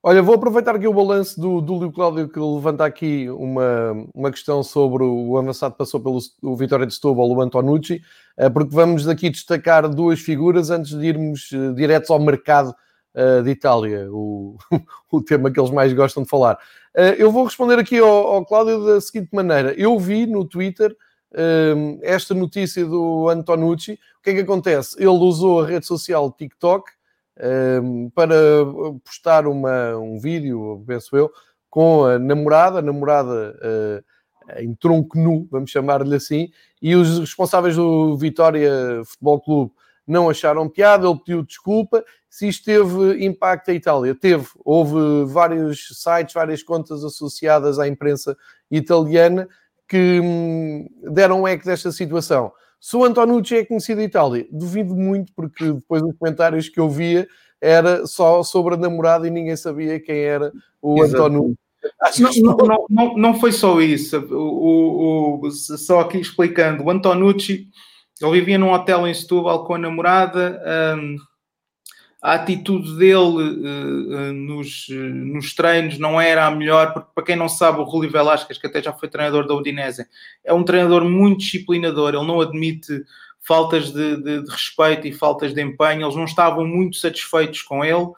Olha, vou aproveitar aqui o balanço do, do Lio Cláudio que levanta aqui uma, uma questão sobre o avançado que passou pelo o Vitória de Setúbal, o Antonucci, eh, porque vamos aqui destacar duas figuras antes de irmos uh, diretos ao mercado uh, de Itália, o, (laughs) o tema que eles mais gostam de falar. Eu vou responder aqui ao, ao Cláudio da seguinte maneira. Eu vi no Twitter esta notícia do Antonucci. O que é que acontece? Ele usou a rede social TikTok para postar uma, um vídeo, penso eu, com a namorada, a namorada uh, em tronco nu, vamos chamar-lhe assim, e os responsáveis do Vitória Futebol Clube não acharam piada, ele pediu desculpa. Se isto teve impacto a Itália, teve. Houve vários sites, várias contas associadas à imprensa italiana que hum, deram um eco desta situação. Se o Antonucci é conhecido em Itália, duvido muito, porque depois dos comentários que eu via era só sobre a namorada e ninguém sabia quem era o Antonucci. Não, não, não, não, foi só isso. O, o, o, só aqui explicando, o Antonucci ele vivia num hotel em Setúbal com a namorada. Um, a atitude dele uh, uh, nos, uh, nos treinos não era a melhor, porque para quem não sabe, o Rui Velasquez, que até já foi treinador da Udinese, é um treinador muito disciplinador, ele não admite faltas de, de, de, respeito e faltas de empenho, eles não estavam muito satisfeitos com ele,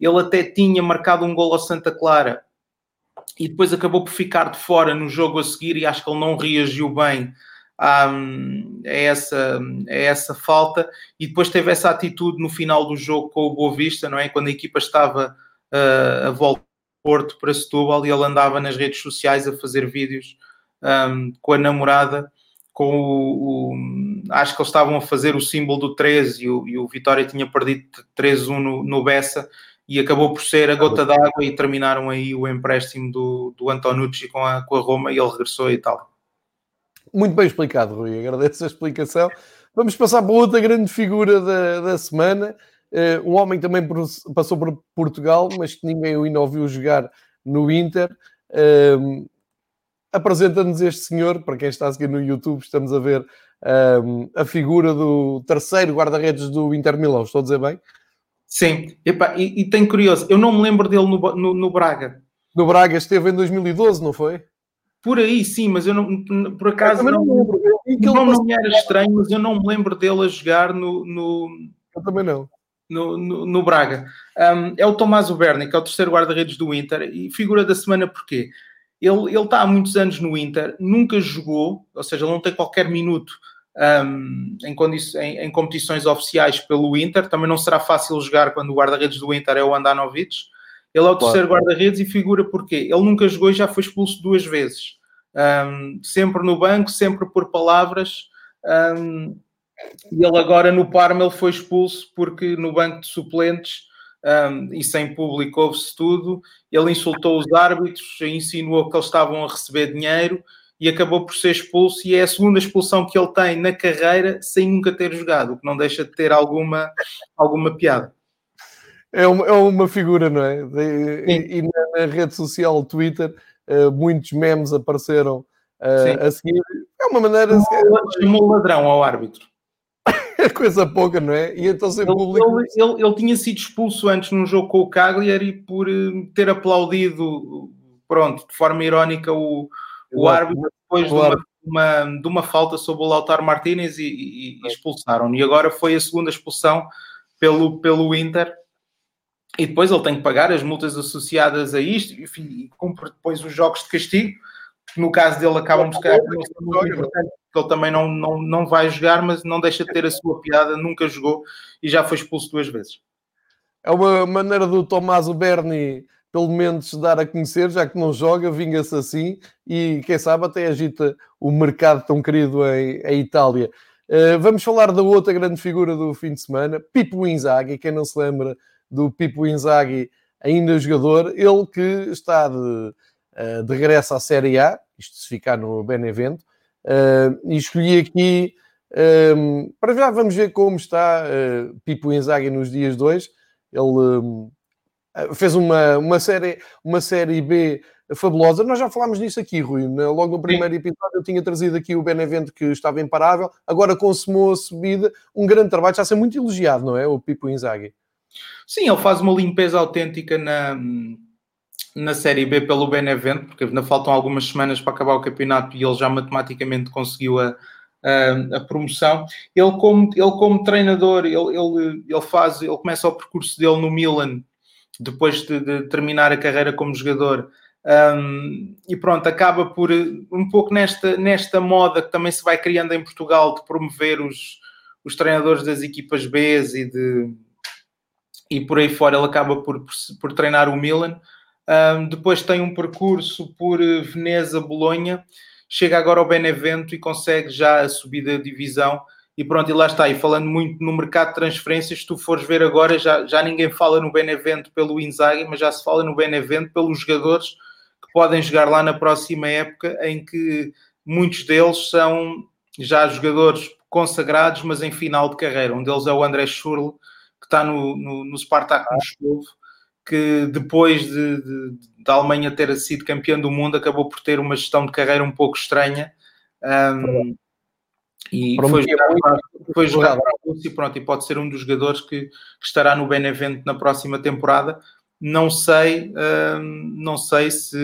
ele até tinha marcado um gol ao Santa Clara e depois acabou por ficar de fora no jogo a seguir e acho que ele não reagiu bem a, essa, a essa falta e depois teve essa atitude no final do jogo com o Boa Vista, não é? Quando a equipa estava uh, a volta Porto para Setúbal e ele andava nas redes sociais a fazer vídeos um, com a namorada, com o, o, acho que eles estavam a fazer o símbolo do 13 e o, e o Vitória tinha perdido 3-1 no, no Bessa e acabou por ser a gota d'água e terminaram aí o empréstimo do, do Antonucci com a, com a Roma e ele regressou a Itália. Muito bem explicado, Rui. Agradeço a explicação. Vamos passar para outra grande figura da, da semana. Uh, um homem que também passou por Portugal, mas que ninguém ainda ouviu jogar no Inter. Uh, Apresenta-nos este senhor, para quem está a seguir no YouTube, estamos a ver uh, a figura do terceiro guarda-redes do Inter Milão. Estou a dizer bem? Sim, Epa, e, e tem curioso, eu não me lembro dele no, no, no Braga. No Braga esteve em 2012, não foi? Por aí, sim, mas eu não, por acaso não, não lembro. Não, não me era estranho, mas eu não me lembro dele a jogar no. no eu também não. No, no, no Braga. Um, é o Tomás Berni, que é o terceiro guarda-redes do Inter, e figura da semana porquê? Ele, ele está há muitos anos no Inter, nunca jogou, ou seja, ele não tem qualquer minuto um, em, em, em, competições oficiais pelo Inter. Também não será fácil jogar quando o guarda-redes do Inter é o Andanovic. Ele é o terceiro claro. guarda-redes e figura porque ele nunca jogou e já foi expulso duas vezes. Um, sempre no banco, sempre por palavras. Um, e ele agora no Parma ele foi expulso porque no banco de suplentes um, e sem público houve-se tudo. Ele insultou os árbitros, insinuou que eles estavam a receber dinheiro e acabou por ser expulso. E é a segunda expulsão que ele tem na carreira sem nunca ter jogado, o que não deixa de ter alguma, alguma piada é uma, é uma figura, não é? E, e, na, rede social Twitter, uh, muitos memes apareceram uh, a seguir. É uma maneira. Chamou, ladrão ao árbitro. (laughs) é coisa pouca, não é? E então sem ele, público. Ele, ele, ele, tinha sido expulso antes num jogo com o Cagliari por uh, ter aplaudido, pronto, de forma irónica, o, o árbitro depois de uma, uma, de uma, falta sobre o Lautaro Martínez e, e, e expulsaram. E agora foi a segunda expulsão pelo, pelo Inter. E depois ele tem que pagar as multas associadas a isto, enfim, e cumpre depois os jogos de castigo no caso dele acabam por ficar importante, porque ele também não, não, não vai jogar, mas não deixa de ter a sua piada, nunca jogou e já foi expulso duas vezes. É uma maneira do Tommaso Berni, pelo menos, dar a conhecer, já que não joga, vinga-se assim e, quem sabe, até agita o mercado tão querido em, em Itália. Uh, vamos falar da outra grande figura do fim de semana, Pipo Inzaghi. Quem não se lembra do Pipo Inzaghi, ainda jogador, ele que está de uh, de regresso à Série A, isto se ficar no Benevento, uh, e escolhi aqui, eh, para já vamos ver como está Pipo Inzaghi nos dias 2, ele fez uma, uma, série, uma série B fabulosa, nós já falámos nisso aqui, Rui, logo no primeiro Sim. episódio eu tinha trazido aqui o Benevento que estava imparável, agora consumou a subida, um grande trabalho, está a ser muito elogiado, não é, o Pipo Inzaghi? Sim, ele faz uma limpeza autêntica na, na Série B pelo Benevento, porque ainda faltam algumas semanas para acabar o campeonato e ele já matematicamente conseguiu a, a, a promoção. Ele como, ele como treinador, ele, ele, ele, faz, ele começa o percurso dele no Milan, depois de, de terminar a carreira como jogador, um, e pronto, acaba por um pouco nesta, nesta moda que também se vai criando em Portugal de promover os, os treinadores das equipas B e de e por aí fora ele acaba por, por, por treinar o Milan um, depois tem um percurso por eh, Veneza, Bolonha, chega agora ao Benevento e consegue já a subida de divisão. E pronto, e lá está. E falando muito no mercado de transferências, se tu fores ver agora, já, já ninguém fala no Benevento pelo Inzaghi, mas já se fala no Benevento pelos jogadores que podem jogar lá na próxima época, em que muitos deles são já jogadores consagrados, mas em final de carreira. Um deles é o André Schurl, que está no, no, no Spartak Moscovo que depois de, de, da Alemanha ter sido campeão do mundo acabou por ter uma gestão de carreira um pouco estranha. Um, e foi jogar, foi jogar para a Rússia pronto, e pode ser um dos jogadores que, que, estará no Benevento na próxima temporada. Não sei um, não sei se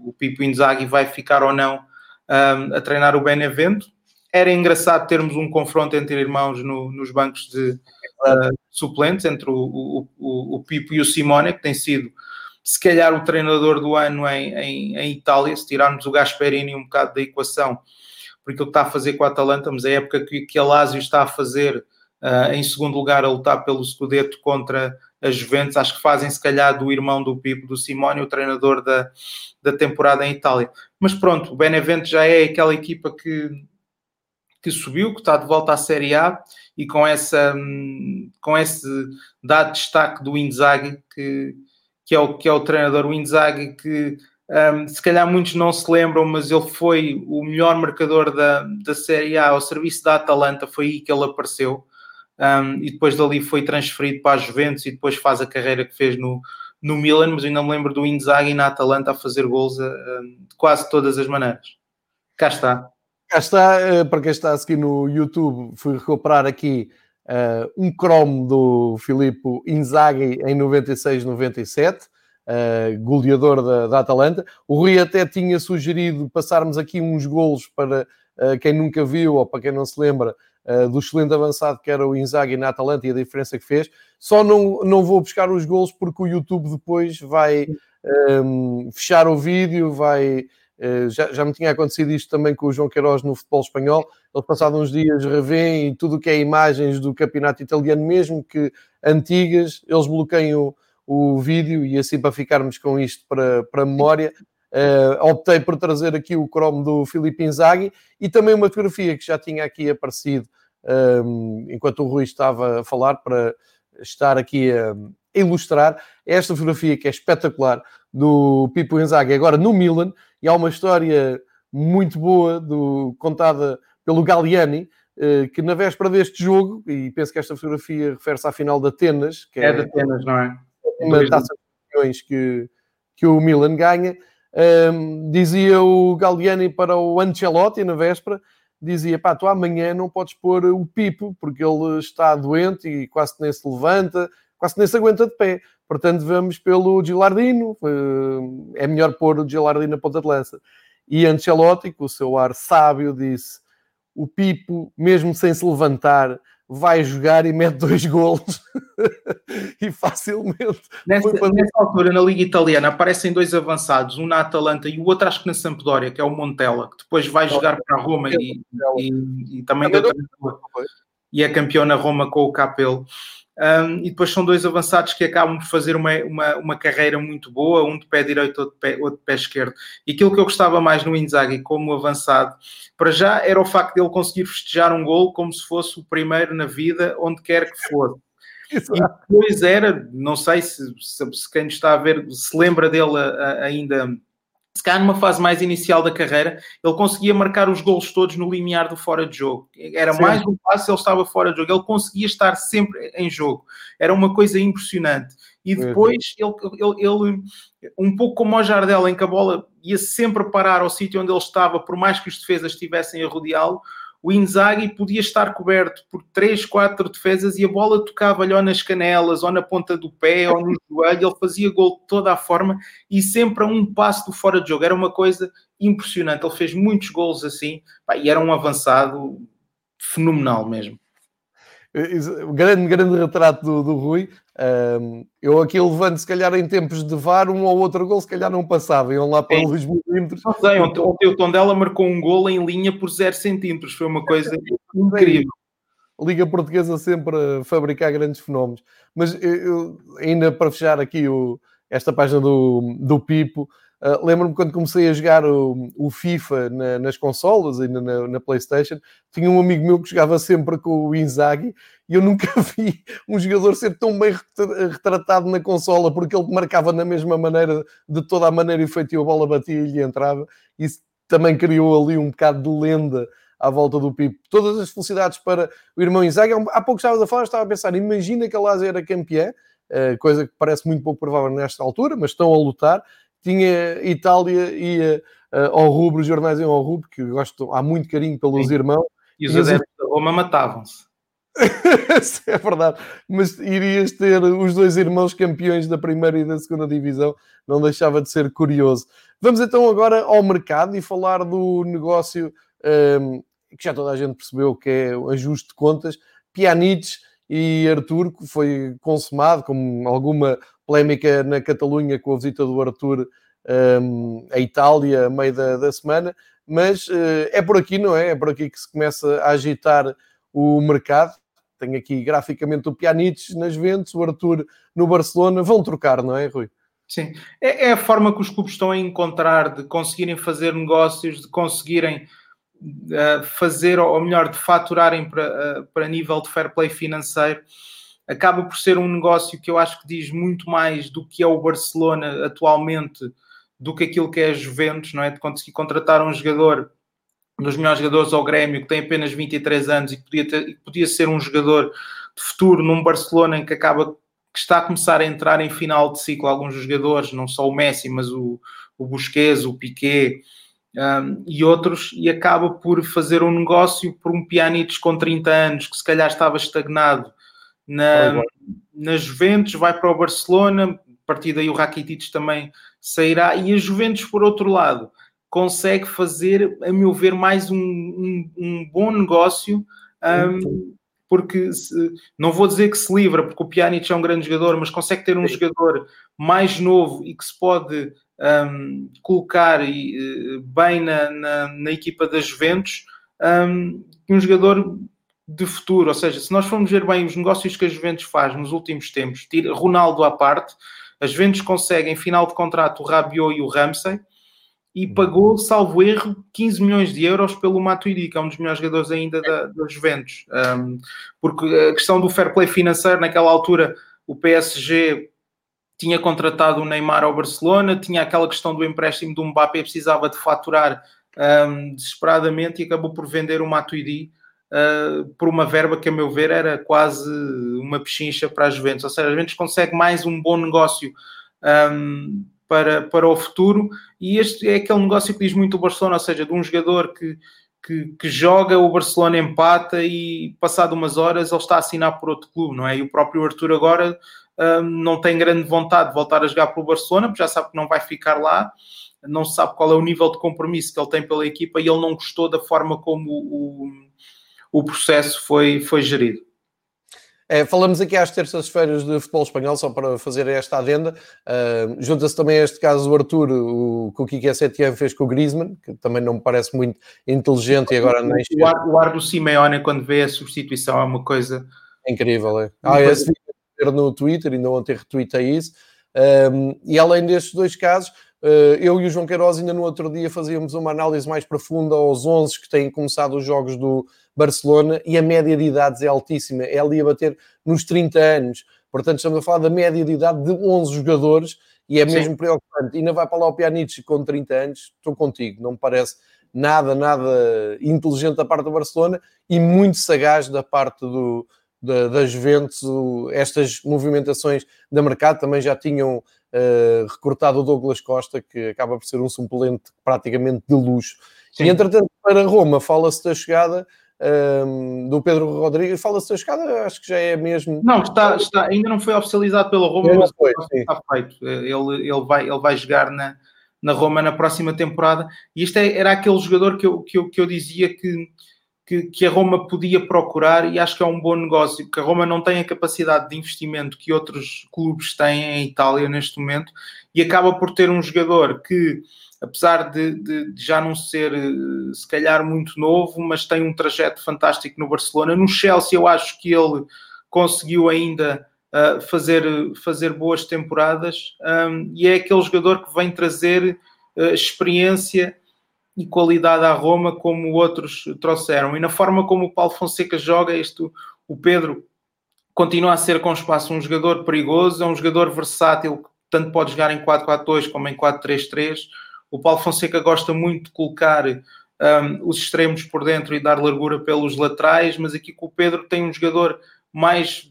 o Pipo Inzaghi vai ficar ou não um, a treinar o Benevento. Era engraçado termos um confronto entre irmãos no, nos bancos de, uh, suplentes entre o, o, o, o, Pipo e o Simone, que tem sido se calhar o treinador do ano em, em, em Itália, se tirarmos o Gasperini um bocado da equação, por aquilo que está a fazer com a Atalanta, mas a época que, que a Lazio está a fazer uh, em segundo lugar a lutar pelo Scudetto contra a Juventus, acho que fazem se calhar do irmão do Pipo, do Simone, o treinador da, da temporada em Itália. Mas pronto, o Benevento já é aquela equipa que, que subiu, que está de volta à Série A e com, essa, com esse dado destaque do Inzaghi, que, que, é, o, que é o treinador, o Inzaghi, que um, se calhar muitos não se lembram, mas ele foi o melhor marcador da, da Série A ao serviço da Atalanta, foi aí que ele apareceu. Um, e depois dali foi transferido para a Juventus e depois faz a carreira que fez no, no Milan, mas ainda me lembro do Inzaghi na Atalanta a fazer gols a, a, de quase todas as maneiras. Cá está. Cá está, eh, para quem está a seguir no YouTube, fui recuperar aqui uh, um cromo do Filippo Inzaghi em 96-97, uh, goleador da, da, Atalanta. O Rui até tinha sugerido passarmos aqui uns golos para uh, quem nunca viu ou para quem não se lembra do excelente avançado que era o Inzaghi na Atalanta e a diferença que fez. Só não, não vou buscar os golos porque o YouTube depois vai um, fechar o vídeo, vai eh, já, já me tinha acontecido isto também com o João Queiroz no futebol espanhol. Ele, passado uns dias, revêem tudo o que é imagens do campeonato italiano, mesmo que antigas, eles bloqueiam o, o vídeo e assim para ficarmos com isto para, para memória. Uh, optei por trazer aqui o cromo do Filipe Inzaghi e também uma fotografia que já tinha aqui aparecido um, ehm, enquanto o Rui estava a falar para estar aqui a, a ilustrar esta fotografia que é espetacular do Pipo Inzaghi agora no Milan e há uma história muito boa do, contada pelo Galliani, eh, que na véspera deste jogo, e penso que esta fotografia refere-se à final da Atenas, que é, é de Atenas, não é? Uma taça de campeões que, que o Milan ganha. Um, ehm, dizia o Galliani para o Ancelotti na véspera: dizia: pá, tu amanhã não podes pôr o Pipo, porque ele está doente e quase nem se levanta, quase nem se aguenta de pé. Portanto, vamos pelo Gilardino, eh, é melhor pôr o Gilardino na ponta de lança. E Ancelotti, com o seu ar sábio, disse: o Pipo, mesmo sem se levantar, vai jogar e mete dois golos (laughs) e facilmente. Nessa, nessa, altura, na Liga Italiana, aparecem dois avançados, um na Atalanta e o outro acho que na Sampdoria, que é o Montella, que depois vai jogar para a Roma e, e, e também deu, e é campeão na Roma com o Capello. Um, e depois são dois avançados que acabam por fazer uma, uma, uma carreira muito boa, um de pé direito, outro de pé, outro de pé esquerdo. E aquilo que eu gostava mais no Inzaghi como avançado, para já era o facto de ele conseguir festejar um gol como se fosse o primeiro na vida, onde quer que fosse. (laughs) E depois era, não sei se, se, se quem está a ver se lembra dele a, a, ainda se calhar numa fase mais inicial da carreira, ele conseguia marcar os gols todos no limiar do fora de jogo. Era Sim. mais um passo, ele estava fora de jogo. Ele conseguia estar sempre em jogo. Era uma coisa impressionante. E depois, ele, ele, ele um pouco como o Jardel, em que a bola ia sempre parar ao sítio onde ele estava, por mais que os defesas estivessem a rodeá-lo, o Inzaghi podia estar coberto por 3, 4 defesas e a bola tocava-lhe ou nas canelas, ou na ponta do pé, ou no joelho, ele fazia gol de toda a forma e sempre a um passo do fora de jogo. Era uma coisa impressionante. Ele fez muitos gols assim e era um avançado fenomenal mesmo. Grande, grande retrato do, do Rui. Um, eu aqui levanto, se calhar, em tempos de VAR, um ou outro gol, se calhar não passava, iam lá para os milímetros. Não sei, ontem, ontem o Tondela marcou um gol em linha por 0 centímetros, foi uma coisa incrível. Liga Portuguesa sempre a fabricar grandes fenómenos. Mas eu, ainda para fechar aqui o, esta página do, do Pipo, Uh, Lembro-me quando comecei a jogar o, o FIFA na, nas consolas e na, na, PlayStation, tinha um amigo meu que jogava sempre com o Inzaghi e eu nunca (laughs) vi um jogador ser tão bem retratado na consola porque ele marcava na mesma maneira, de toda a maneira efetiva, a bola batia e lhe entrava. Isso também criou ali um bocado de lenda à volta do Pipo. Todas as felicidades para o irmão Inzaghi. Há pouco estavas a falar, estava a pensar, imagina que a Lazio era campeã, ah, coisa que parece muito pouco provável nesta altura, mas estão a lutar tinha Itália ia uh, ao rubro, os jornais iam ao rubro, que gosto, há muito carinho pelos Sim. irmãos. E os adeptos da Roma matavam-se. (laughs) é verdade, mas irias ter os dois irmãos campeões da primeira e da segunda divisão, não deixava de ser curioso. Vamos então agora ao mercado e falar do negócio um, ehm, que já toda a gente percebeu que é o ajuste de contas. Pjanic e Arthur foi consumado com alguma polémica na Catalunha com a visita do Arthur um, à Itália a meio da, da semana, mas uh, é por aqui, não é? É por aqui que se começa a agitar o mercado. Tenho aqui graficamente o Pjanic nas ventas, o Arthur no Barcelona. Vão trocar, não é, Rui? Sim, é, é, a forma que os clubes estão a encontrar de conseguirem fazer negócios, de conseguirem uh, fazer, ou melhor, de faturarem para, uh, para nível de fair play financeiro acaba por ser um negócio que eu acho que diz muito mais do que é o Barcelona atualmente do que aquilo que é a Juventus, não é? De conseguir contratar um jogador, um dos melhores jogadores ao Grêmio, que tem apenas 23 anos e que podia, ter, que podia ser um jogador de futuro num Barcelona em que acaba que está a começar a entrar em final de ciclo alguns jogadores, não só o Messi, mas o, o Busquets, o Piquet um, e outros, e acaba por fazer um negócio por um Pjanic com 30 anos que se calhar estava estagnado na, na Juventus, vai para o Barcelona, a partir daí o Rakitic também sairá, e a Juventus, por outro lado, consegue fazer, a meu ver, mais um, um, um bom negócio, um, porque se, não vou dizer que se livra, porque o Pjanic é um grande jogador, mas consegue ter um Sim. jogador mais novo e que se pode colocar e, eh, bem na, na, na, equipa da Juventus, um jogador de futuro, ou seja, se nós formos ver bem os negócios que a Juventus faz nos últimos tempos, tira Ronaldo à parte, as Juventus conseguem, final de contrato, o Rabiot e o Ramsey, e uhum. pagou, salvo erro, 15 milhões de euros pelo Matuidi, que é um dos melhores jogadores ainda da, da Juventus. Um, porque a questão do fair play financeiro, naquela altura, o PSG tinha contratado o Neymar ao Barcelona, tinha aquela questão do empréstimo do Mbappé, precisava de faturar um, desesperadamente e acabou por vender o Matuidi uh, por uma verba que, a meu ver, era quase uma pechincha para as Juventus. Ou seja, a Juventus consegue mais um bom negócio um, para, para o futuro e este é aquele negócio que diz muito o Barcelona, ou seja, de um jogador que que, que, joga, o Barcelona empata e passado umas horas ele está a assinar por outro clube, não é? E o próprio Arthur agora um, não tem grande vontade de voltar a jogar pelo Barcelona, porque já sabe que não vai ficar lá, não se sabe qual é o nível de compromisso que ele tem pela equipa e ele não gostou da forma como o, o processo foi, foi gerido. É, falamos aqui às terças-feiras de futebol espanhol, só para fazer esta adenda. Uh, Junta-se também a este caso o Arthur, o que o Kike Setien fez com o Griezmann, que também não me parece muito inteligente e agora nem... O ar, o ar do Simeone, quando vê a substituição, é uma coisa... Incrível, é. Ah, esse vídeo no Twitter, ainda ontem retuitei isso. Um, e além destes dois casos, eu e o João Queiroz ainda no outro dia fazíamos uma análise mais profunda aos 11 que têm começado os jogos do Barcelona e a média de idades é altíssima, é ali a bater nos 30 anos. Portanto, estamos a falar da média de idade de 11 jogadores e é mesmo Sim. preocupante. Ainda vai para lá o Pjanic com 30 anos, estou contigo, não me parece nada, nada inteligente da parte do Barcelona e muito sagaz da parte do, da, da Juventus. Estas movimentações da mercado também já tinham uh, recortado o Douglas Costa, que acaba por ser um suplente praticamente de luxo. Sim. E entretanto, para Roma, fala-se da chegada um, ehm, do Pedro Rodrigues. Fala-se da chegada, acho que já é mesmo. Não, está, está, ainda não foi oficializado pela Roma, mas foi, está feito. Ele, ele, vai, ele vai jogar na, na Roma na próxima temporada. E este é, era aquele jogador que eu, que eu, que eu dizia que que, que, a Roma podia procurar e acho que é um bom negócio, porque a Roma não tem a capacidade de investimento que outros clubes têm em Itália neste momento e acaba por ter um jogador que, apesar de, de, de já não ser eh, se calhar muito novo, mas tem um trajeto fantástico no Barcelona. No Chelsea, eu acho que ele conseguiu ainda uh, fazer, fazer boas temporadas um, e é aquele jogador que vem trazer uh, experiência e qualidade à Roma como outros trouxeram. E na forma como o Paulo Fonseca joga, isto, o Pedro continua a ser com espaço um jogador perigoso, é um jogador versátil que tanto pode jogar em 4-4-2 como em 4-3-3. O Paulo Fonseca gosta muito de colocar um, os extremos por dentro e dar largura pelos laterais, mas aqui com o Pedro tem um jogador mais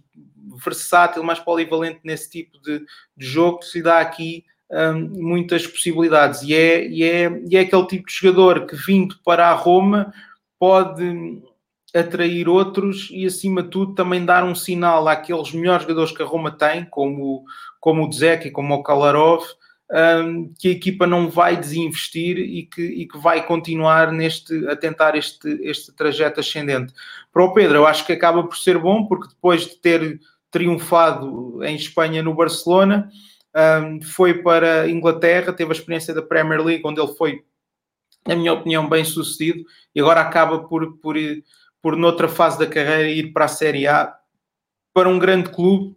versátil, mais polivalente nesse tipo de, de jogo que se dá aqui um, muitas possibilidades e é, e, é, e é aquele tipo de jogador que vindo para a Roma pode atrair outros e acima de tudo também dar um sinal àqueles melhores jogadores que a Roma tem, como, como o Dzek e como o Kalarov, um, que a equipa não vai desinvestir e que, e que vai continuar neste, a tentar este, este trajeto ascendente. Para o Pedro, eu acho que acaba por ser bom, porque depois de ter triunfado em Espanha no Barcelona, um, foi para a Inglaterra, teve a experiência da Premier League, onde ele foi, na minha opinião, bem sucedido, e agora acaba por, por, por noutra fase da carreira, ir para a Série A, para um grande clube,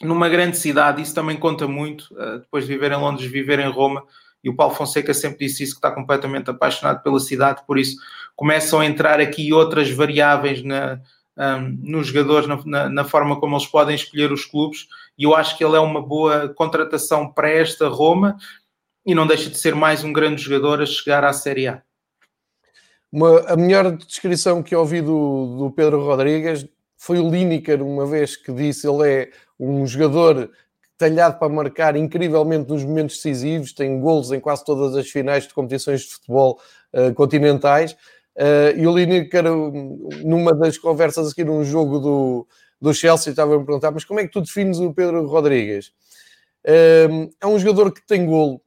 numa grande cidade, isso também conta muito, uh, depois de viver em Londres, viver em Roma, e o Paulo Fonseca sempre disse isso, que está completamente apaixonado pela cidade, por isso começam a entrar aqui outras variáveis na, um, nos jogadores, na, na, forma como eles podem escolher os clubes, e eu acho que ele é uma boa contratação para esta Roma e não deixa de ser mais um grande jogador a chegar à Série A. Uma, a melhor descrição que ouvi do, do Pedro Rodrigues foi o Lineker, uma vez que disse ele é um jogador talhado para marcar incrivelmente nos momentos decisivos, tem golos em quase todas as finais de competições de futebol uh, continentais. Uh, e o Lineker, numa das conversas aqui num jogo do, do Chelsea, estava a me perguntar, mas como é que tu defines o Pedro Rodrigues? É um jogador que tem golo,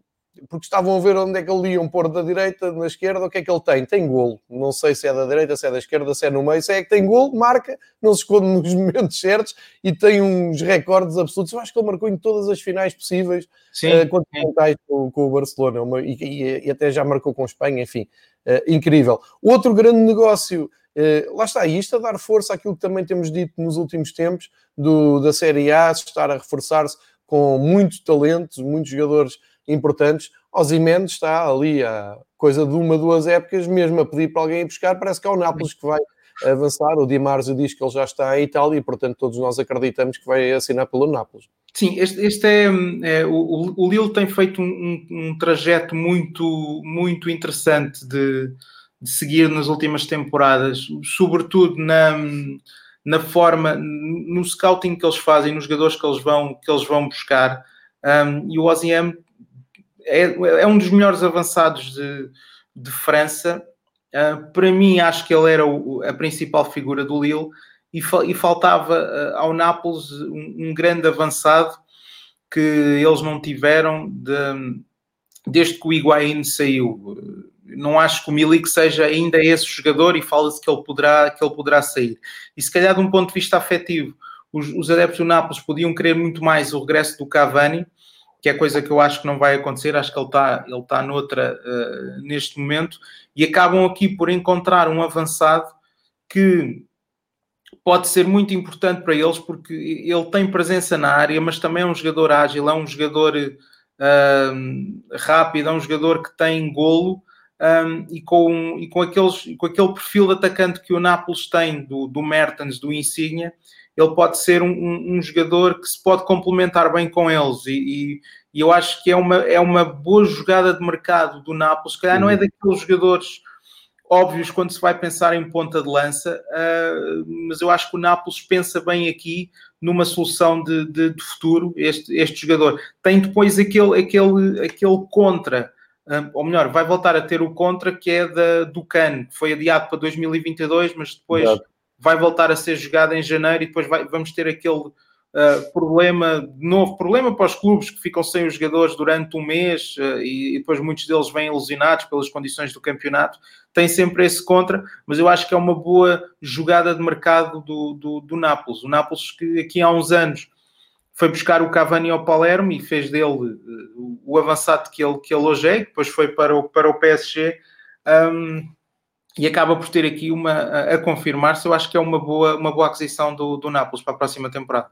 porque estavam a ver onde é que ele iam pôr da direita, na esquerda, o que é que ele tem? Tem golo. Não sei se é da direita, se é da esquerda, se é no meio, se é que tem golo, marca, não se esconde (laughs) nos momentos certos e tem uns recordes absolutos. Eu acho que ele marcou em todas as finais possíveis Sim. Uh, continentais com, com, o Barcelona uma, e, e, e, até já marcou com a Espanha, enfim, uh, incrível. Outro grande negócio. Uh, lá está, isto a dar força àquilo que também temos dito nos últimos tempos do, da Série A, estar a reforçar-se com muito talento, muitos jogadores importantes. Ozymandias está ali a coisa de uma, duas épocas, mesmo a pedir para alguém ir buscar, parece que é o Nápoles que vai avançar. O Di Marzio diz que ele já está em Itália e, portanto, todos nós acreditamos que vai assinar pelo Nápoles. Sim, este, este é, é, o, o Lille tem feito um, um, um trajeto muito, muito interessante de, de, seguir nas últimas temporadas, sobretudo na, na forma, no scouting que eles fazem, nos jogadores que eles vão, que eles vão buscar. Um, e o Ozyem é, é um dos melhores avançados de, de França Uh, para mim, acho que ele era o, a principal figura do Lille e, fa e faltava uh, ao Nápoles um, um, grande avançado que eles não tiveram de, desde que o Higuaín saiu. Não acho que o Milik seja ainda esse jogador e fala-se que, ele poderá, que ele poderá sair. E se calhar, de um ponto de vista afetivo, os, os adeptos do Nápoles podiam querer muito mais o regresso do Cavani, que é coisa que eu acho que não vai acontecer, acho que ele está ele tá noutra uh, neste momento, e acabam aqui por encontrar um avançado que pode ser muito importante para eles, porque ele tem presença na área, mas também é um jogador ágil, é um jogador uh, rápido, é um jogador que tem golo, um, e, com, e com, aqueles, com aquele perfil de atacante que o Nápoles tem do, do Mertens, do Insignia, ele pode ser um, um, um, jogador que se pode complementar bem com eles. E, e, e, eu acho que é uma, é uma boa jogada de mercado do Nápoles, se calhar não é daqueles jogadores óbvios quando se vai pensar em ponta de lança, uh, mas eu acho que o Nápoles pensa bem aqui numa solução de, de, de futuro, este, este jogador. Tem depois aquele, aquele, aquele contra, ou melhor, vai voltar a ter o contra que é da, do CAN, que foi adiado para 2022, mas depois... Exato vai voltar a ser jogada em janeiro e depois vai, vamos ter aquele uh, problema, novo problema para os clubes que ficam sem os jogadores durante um mês uh, e, e, depois muitos deles vêm ilusionados pelas condições do campeonato. Tem sempre esse contra, mas eu acho que é uma boa jogada de mercado do, do, do Nápoles. O Nápoles que aqui há uns anos foi buscar o Cavani ao Palermo e fez dele uh, o avançado que ele, que ele hoje é, depois foi para o, para o PSG. Um, e acaba por ter aqui uma a, a confirmar-se. Eu acho que é uma boa, uma boa aquisição do, do Nápoles para a próxima temporada.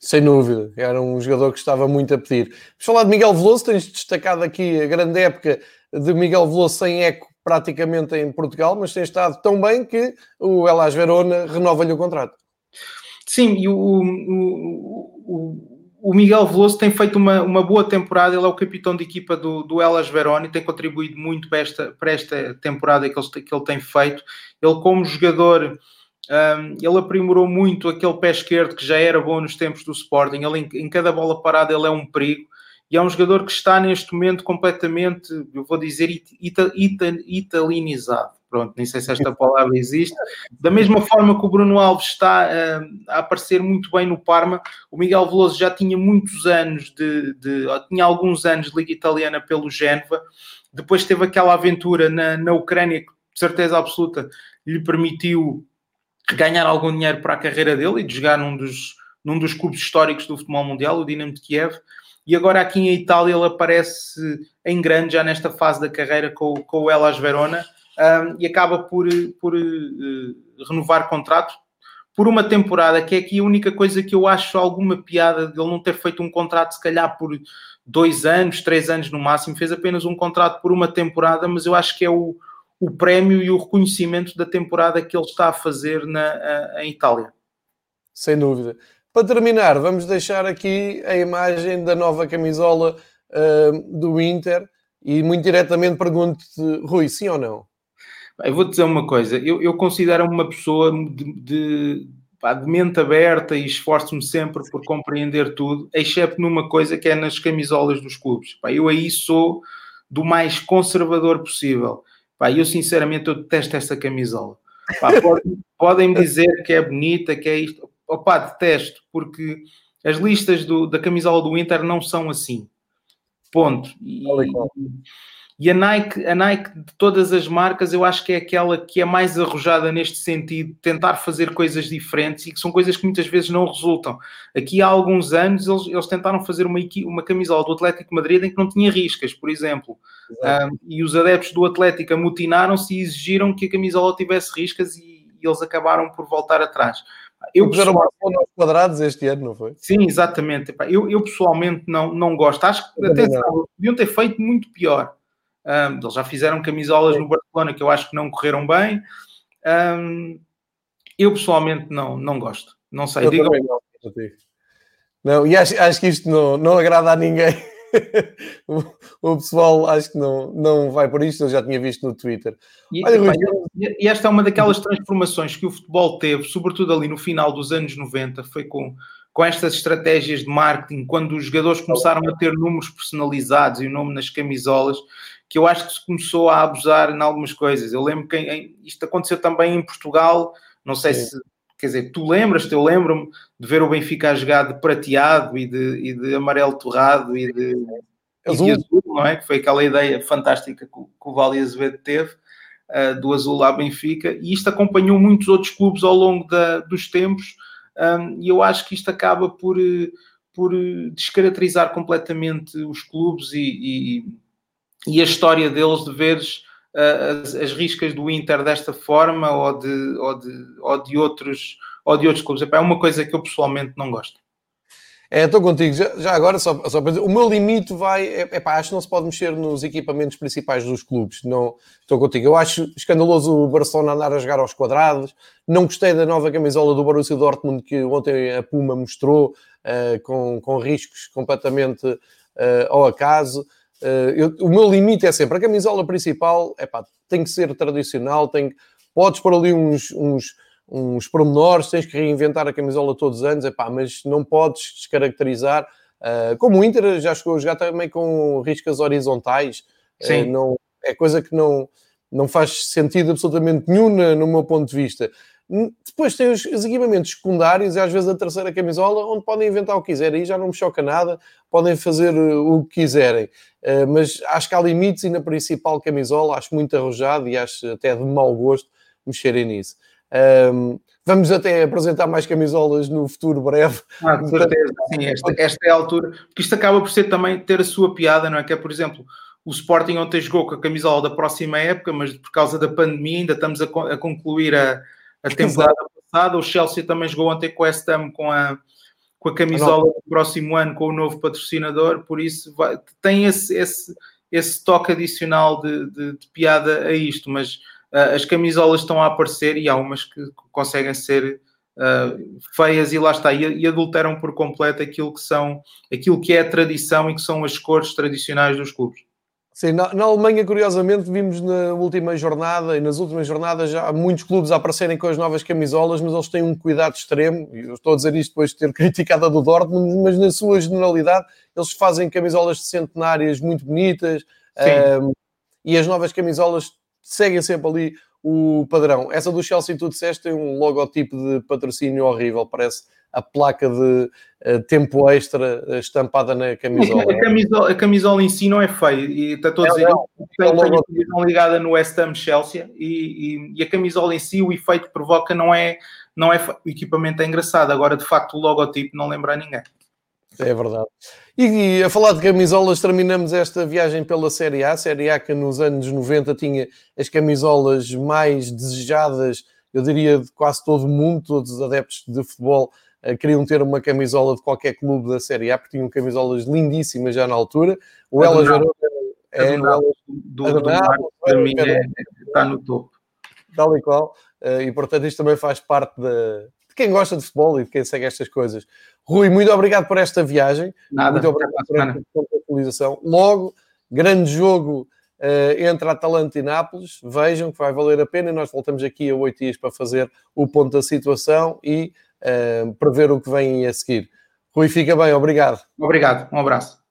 Sem dúvida, era um jogador que estava muito a pedir. Vamos falar de Miguel Veloso, tens destacado aqui a grande época de Miguel Veloso sem eco praticamente em Portugal, mas tem estado tão bem que o Elas Verona renova-lhe o contrato. Sim, e o, o, o Miguel Veloso tem feito uma, uma boa temporada, ele é o capitão de equipa do, do Elas Verona e tem contribuído muito para esta, para esta temporada que ele, que ele tem feito. Ele, como jogador, um, ele aprimorou muito aquele pé esquerdo que já era bom nos tempos do Sporting. Ele, em, em cada bola parada, ele é um perigo e é um jogador que está neste momento completamente, eu vou dizer, ita, ita, italinizado pronto, nem sei se esta palavra existe. Da mesma forma que o Bruno Alves está uh, a aparecer muito bem no Parma, o Miguel Veloso já tinha muitos anos de, de tinha alguns anos de Liga Italiana pelo Génova, depois teve aquela aventura na, na Ucrânia que, de certeza absoluta, lhe permitiu ganhar algum dinheiro para a carreira dele e de jogar num dos, num dos clubes históricos do futebol mundial, o Dinamo de Kiev. E agora aqui em Itália ele aparece em grande já nesta fase da carreira com, com o Elas Verona um, e acaba por, por uh, renovar contrato por uma temporada, que é aqui a única coisa que eu acho alguma piada de ele não ter feito um contrato, se calhar por dois anos, três anos no máximo, fez apenas um contrato por uma temporada, mas eu acho que é o, o prémio e o reconhecimento da temporada que ele está a fazer na, em Itália. Sem dúvida. Para terminar, vamos deixar aqui a imagem da nova camisola uh, do Inter e muito diretamente pergunto-te, Rui, sim ou não? Eu vou dizer uma coisa, eu, eu considero-me uma pessoa de, de, pá, de mente aberta e esforço-me sempre por compreender tudo, exceto numa coisa que é nas camisolas dos clubes. Pá, eu aí sou do mais conservador possível. Pá, eu sinceramente eu detesto esta camisola. (laughs) podem, me dizer que é bonita, que é isto. Opá, detesto, porque as listas do, da camisola do Inter não são assim. Ponto. E, e a Nike, a Nike de todas as marcas, eu acho que é aquela que é mais arrojada neste sentido, tentar fazer coisas diferentes e que são coisas que muitas vezes não resultam. Aqui há alguns anos eles, eles tentaram fazer uma, uma camisola do Atlético Madrid em que não tinha riscas, por exemplo. Um, e os adeptos do Atlético amotinaram-se e exigiram que a camisola tivesse riscas e, e eles acabaram por voltar atrás. Eu puseram aos quadrados este ano, não foi? Sim, exatamente. Eu, eu pessoalmente não, não gosto. Acho que até podiam ter feito muito pior. Um, eles já fizeram camisolas no Barcelona que eu acho que não correram bem. Um, eu pessoalmente não, não gosto. Não sei. Diga não, não, e acho, acho que isto não, não agrada a ninguém. (laughs) o, o, pessoal acho que não, não vai por isto, eu já tinha visto no Twitter. E, Olha, Rui, e esta é uma daquelas transformações que o futebol teve, sobretudo ali no final dos anos 90, foi com com estas estratégias de marketing, quando os jogadores começaram a ter números personalizados e o nome nas camisolas, que eu acho que se começou a abusar em algumas coisas. Eu lembro que em, isto aconteceu também em Portugal, não sei Sim. se, quer dizer, tu lembras-te, eu lembro-me de ver o Benfica a jogar de prateado e de, e de amarelo torrado e de azul. E de azul, não é? Que foi aquela ideia fantástica que, que o Vale Azevedo teve. Uh, do azul à Benfica, e isto acompanhou muitos outros clubes ao longo da, dos tempos, um, e eu acho que isto acaba por, por descaracterizar completamente os clubes e, e, e a história deles de veres uh, as, as, riscas do Inter desta forma ou de, ou de, ou de, outros, ou de outros clubes. É uma coisa que eu pessoalmente não gosto. É, estou contigo. Já, já, agora, só, só para dizer, o meu limite vai. É, é pá, acho que não se pode mexer nos equipamentos principais dos clubes. Não, estou contigo. Eu acho escandaloso o Barcelona andar a jogar aos quadrados. Não gostei da nova camisola do Borussia Dortmund que ontem a Puma mostrou, uh, com, com riscos completamente uh, ao acaso. Uh, eu, o meu limite é sempre a camisola principal. É pá, tem que ser tradicional. Tem, podes pôr ali uns, uns uns pormenores, tens que reinventar a camisola todos os anos, epá, mas não podes descaracterizar. Uh, como o Inter já chegou a jogar também com riscas horizontais, Sim. Uh, não, é coisa que não, não faz sentido absolutamente nenhum no meu ponto de vista. Depois tem os, os, equipamentos secundários e às vezes a terceira camisola, onde podem inventar o que quiserem, aí já não me choca nada, podem fazer o que quiserem. Uh, mas acho que há limites e na principal camisola acho muito arrojado e acho até de mau gosto mexerem nisso. Um, vamos até apresentar mais camisolas no futuro breve. Ah, com certeza, sim, esta, esta é a altura, porque isto acaba por ser também ter a sua piada, não é? Que é, por exemplo, o Sporting ontem jogou com a camisola da próxima época, mas por causa da pandemia ainda estamos a, a concluir a, a temporada Exato. passada. O Chelsea também jogou ontem com a West Ham com a, com a camisola do próximo ano com o novo patrocinador, por isso vai, tem esse, esse, esse toque adicional de, de, de piada a isto, mas uh, as camisolas estão a aparecer e há umas que conseguem ser uh, feias e lá está, e, e, adulteram por completo aquilo que são, aquilo que é a tradição e que são as cores tradicionais dos clubes. Sim, na, na, Alemanha, curiosamente, vimos na última jornada e nas últimas jornadas já há muitos clubes a aparecerem com as novas camisolas, mas eles têm um cuidado extremo. E eu estou a dizer isto depois de ter (laughs) criticado a do Dortmund, mas na sua generalidade, eles fazem camisolas centenárias muito bonitas um, e as novas camisolas seguem sempre ali o padrão. Essa do Chelsea, tu disseste, tem um logotipo de patrocínio horrível, parece a placa de uh, tempo extra uh, estampada na camisola. A camisola, a camisola em si não é feia, e está a dizer, não, tem, tem a camisola ligada no West Ham Chelsea, e, e, e, a camisola em si, o efeito que provoca não é, não é o equipamento é engraçado, agora de facto o logotipo não lembra a ninguém. É verdade. E, a falar de camisolas, terminamos esta viagem pela Série A. A Série A que nos anos 90 tinha as camisolas mais desejadas, eu diria, de quase todo o mundo. Todos os adeptos de futebol uh, queriam ter uma camisola de qualquer clube da Série A, porque tinham camisolas lindíssimas já na altura. O Elas Verona é, o Elas do, do, do para mim é, está no topo. Tal e qual. Uh, e portanto, isto também faz parte da, quem gosta de futebol e de quem segue estas coisas. Rui, muito obrigado por esta viagem. Nada, muito obrigado por esta atualização. Logo, grande jogo uh, entre Atalanta e Nápoles. Vejam que vai valer a pena. Nós voltamos aqui a oito dias para fazer o ponto da situação e uh, prever o que vem a seguir. Rui, fica bem. Obrigado. Obrigado. Um abraço.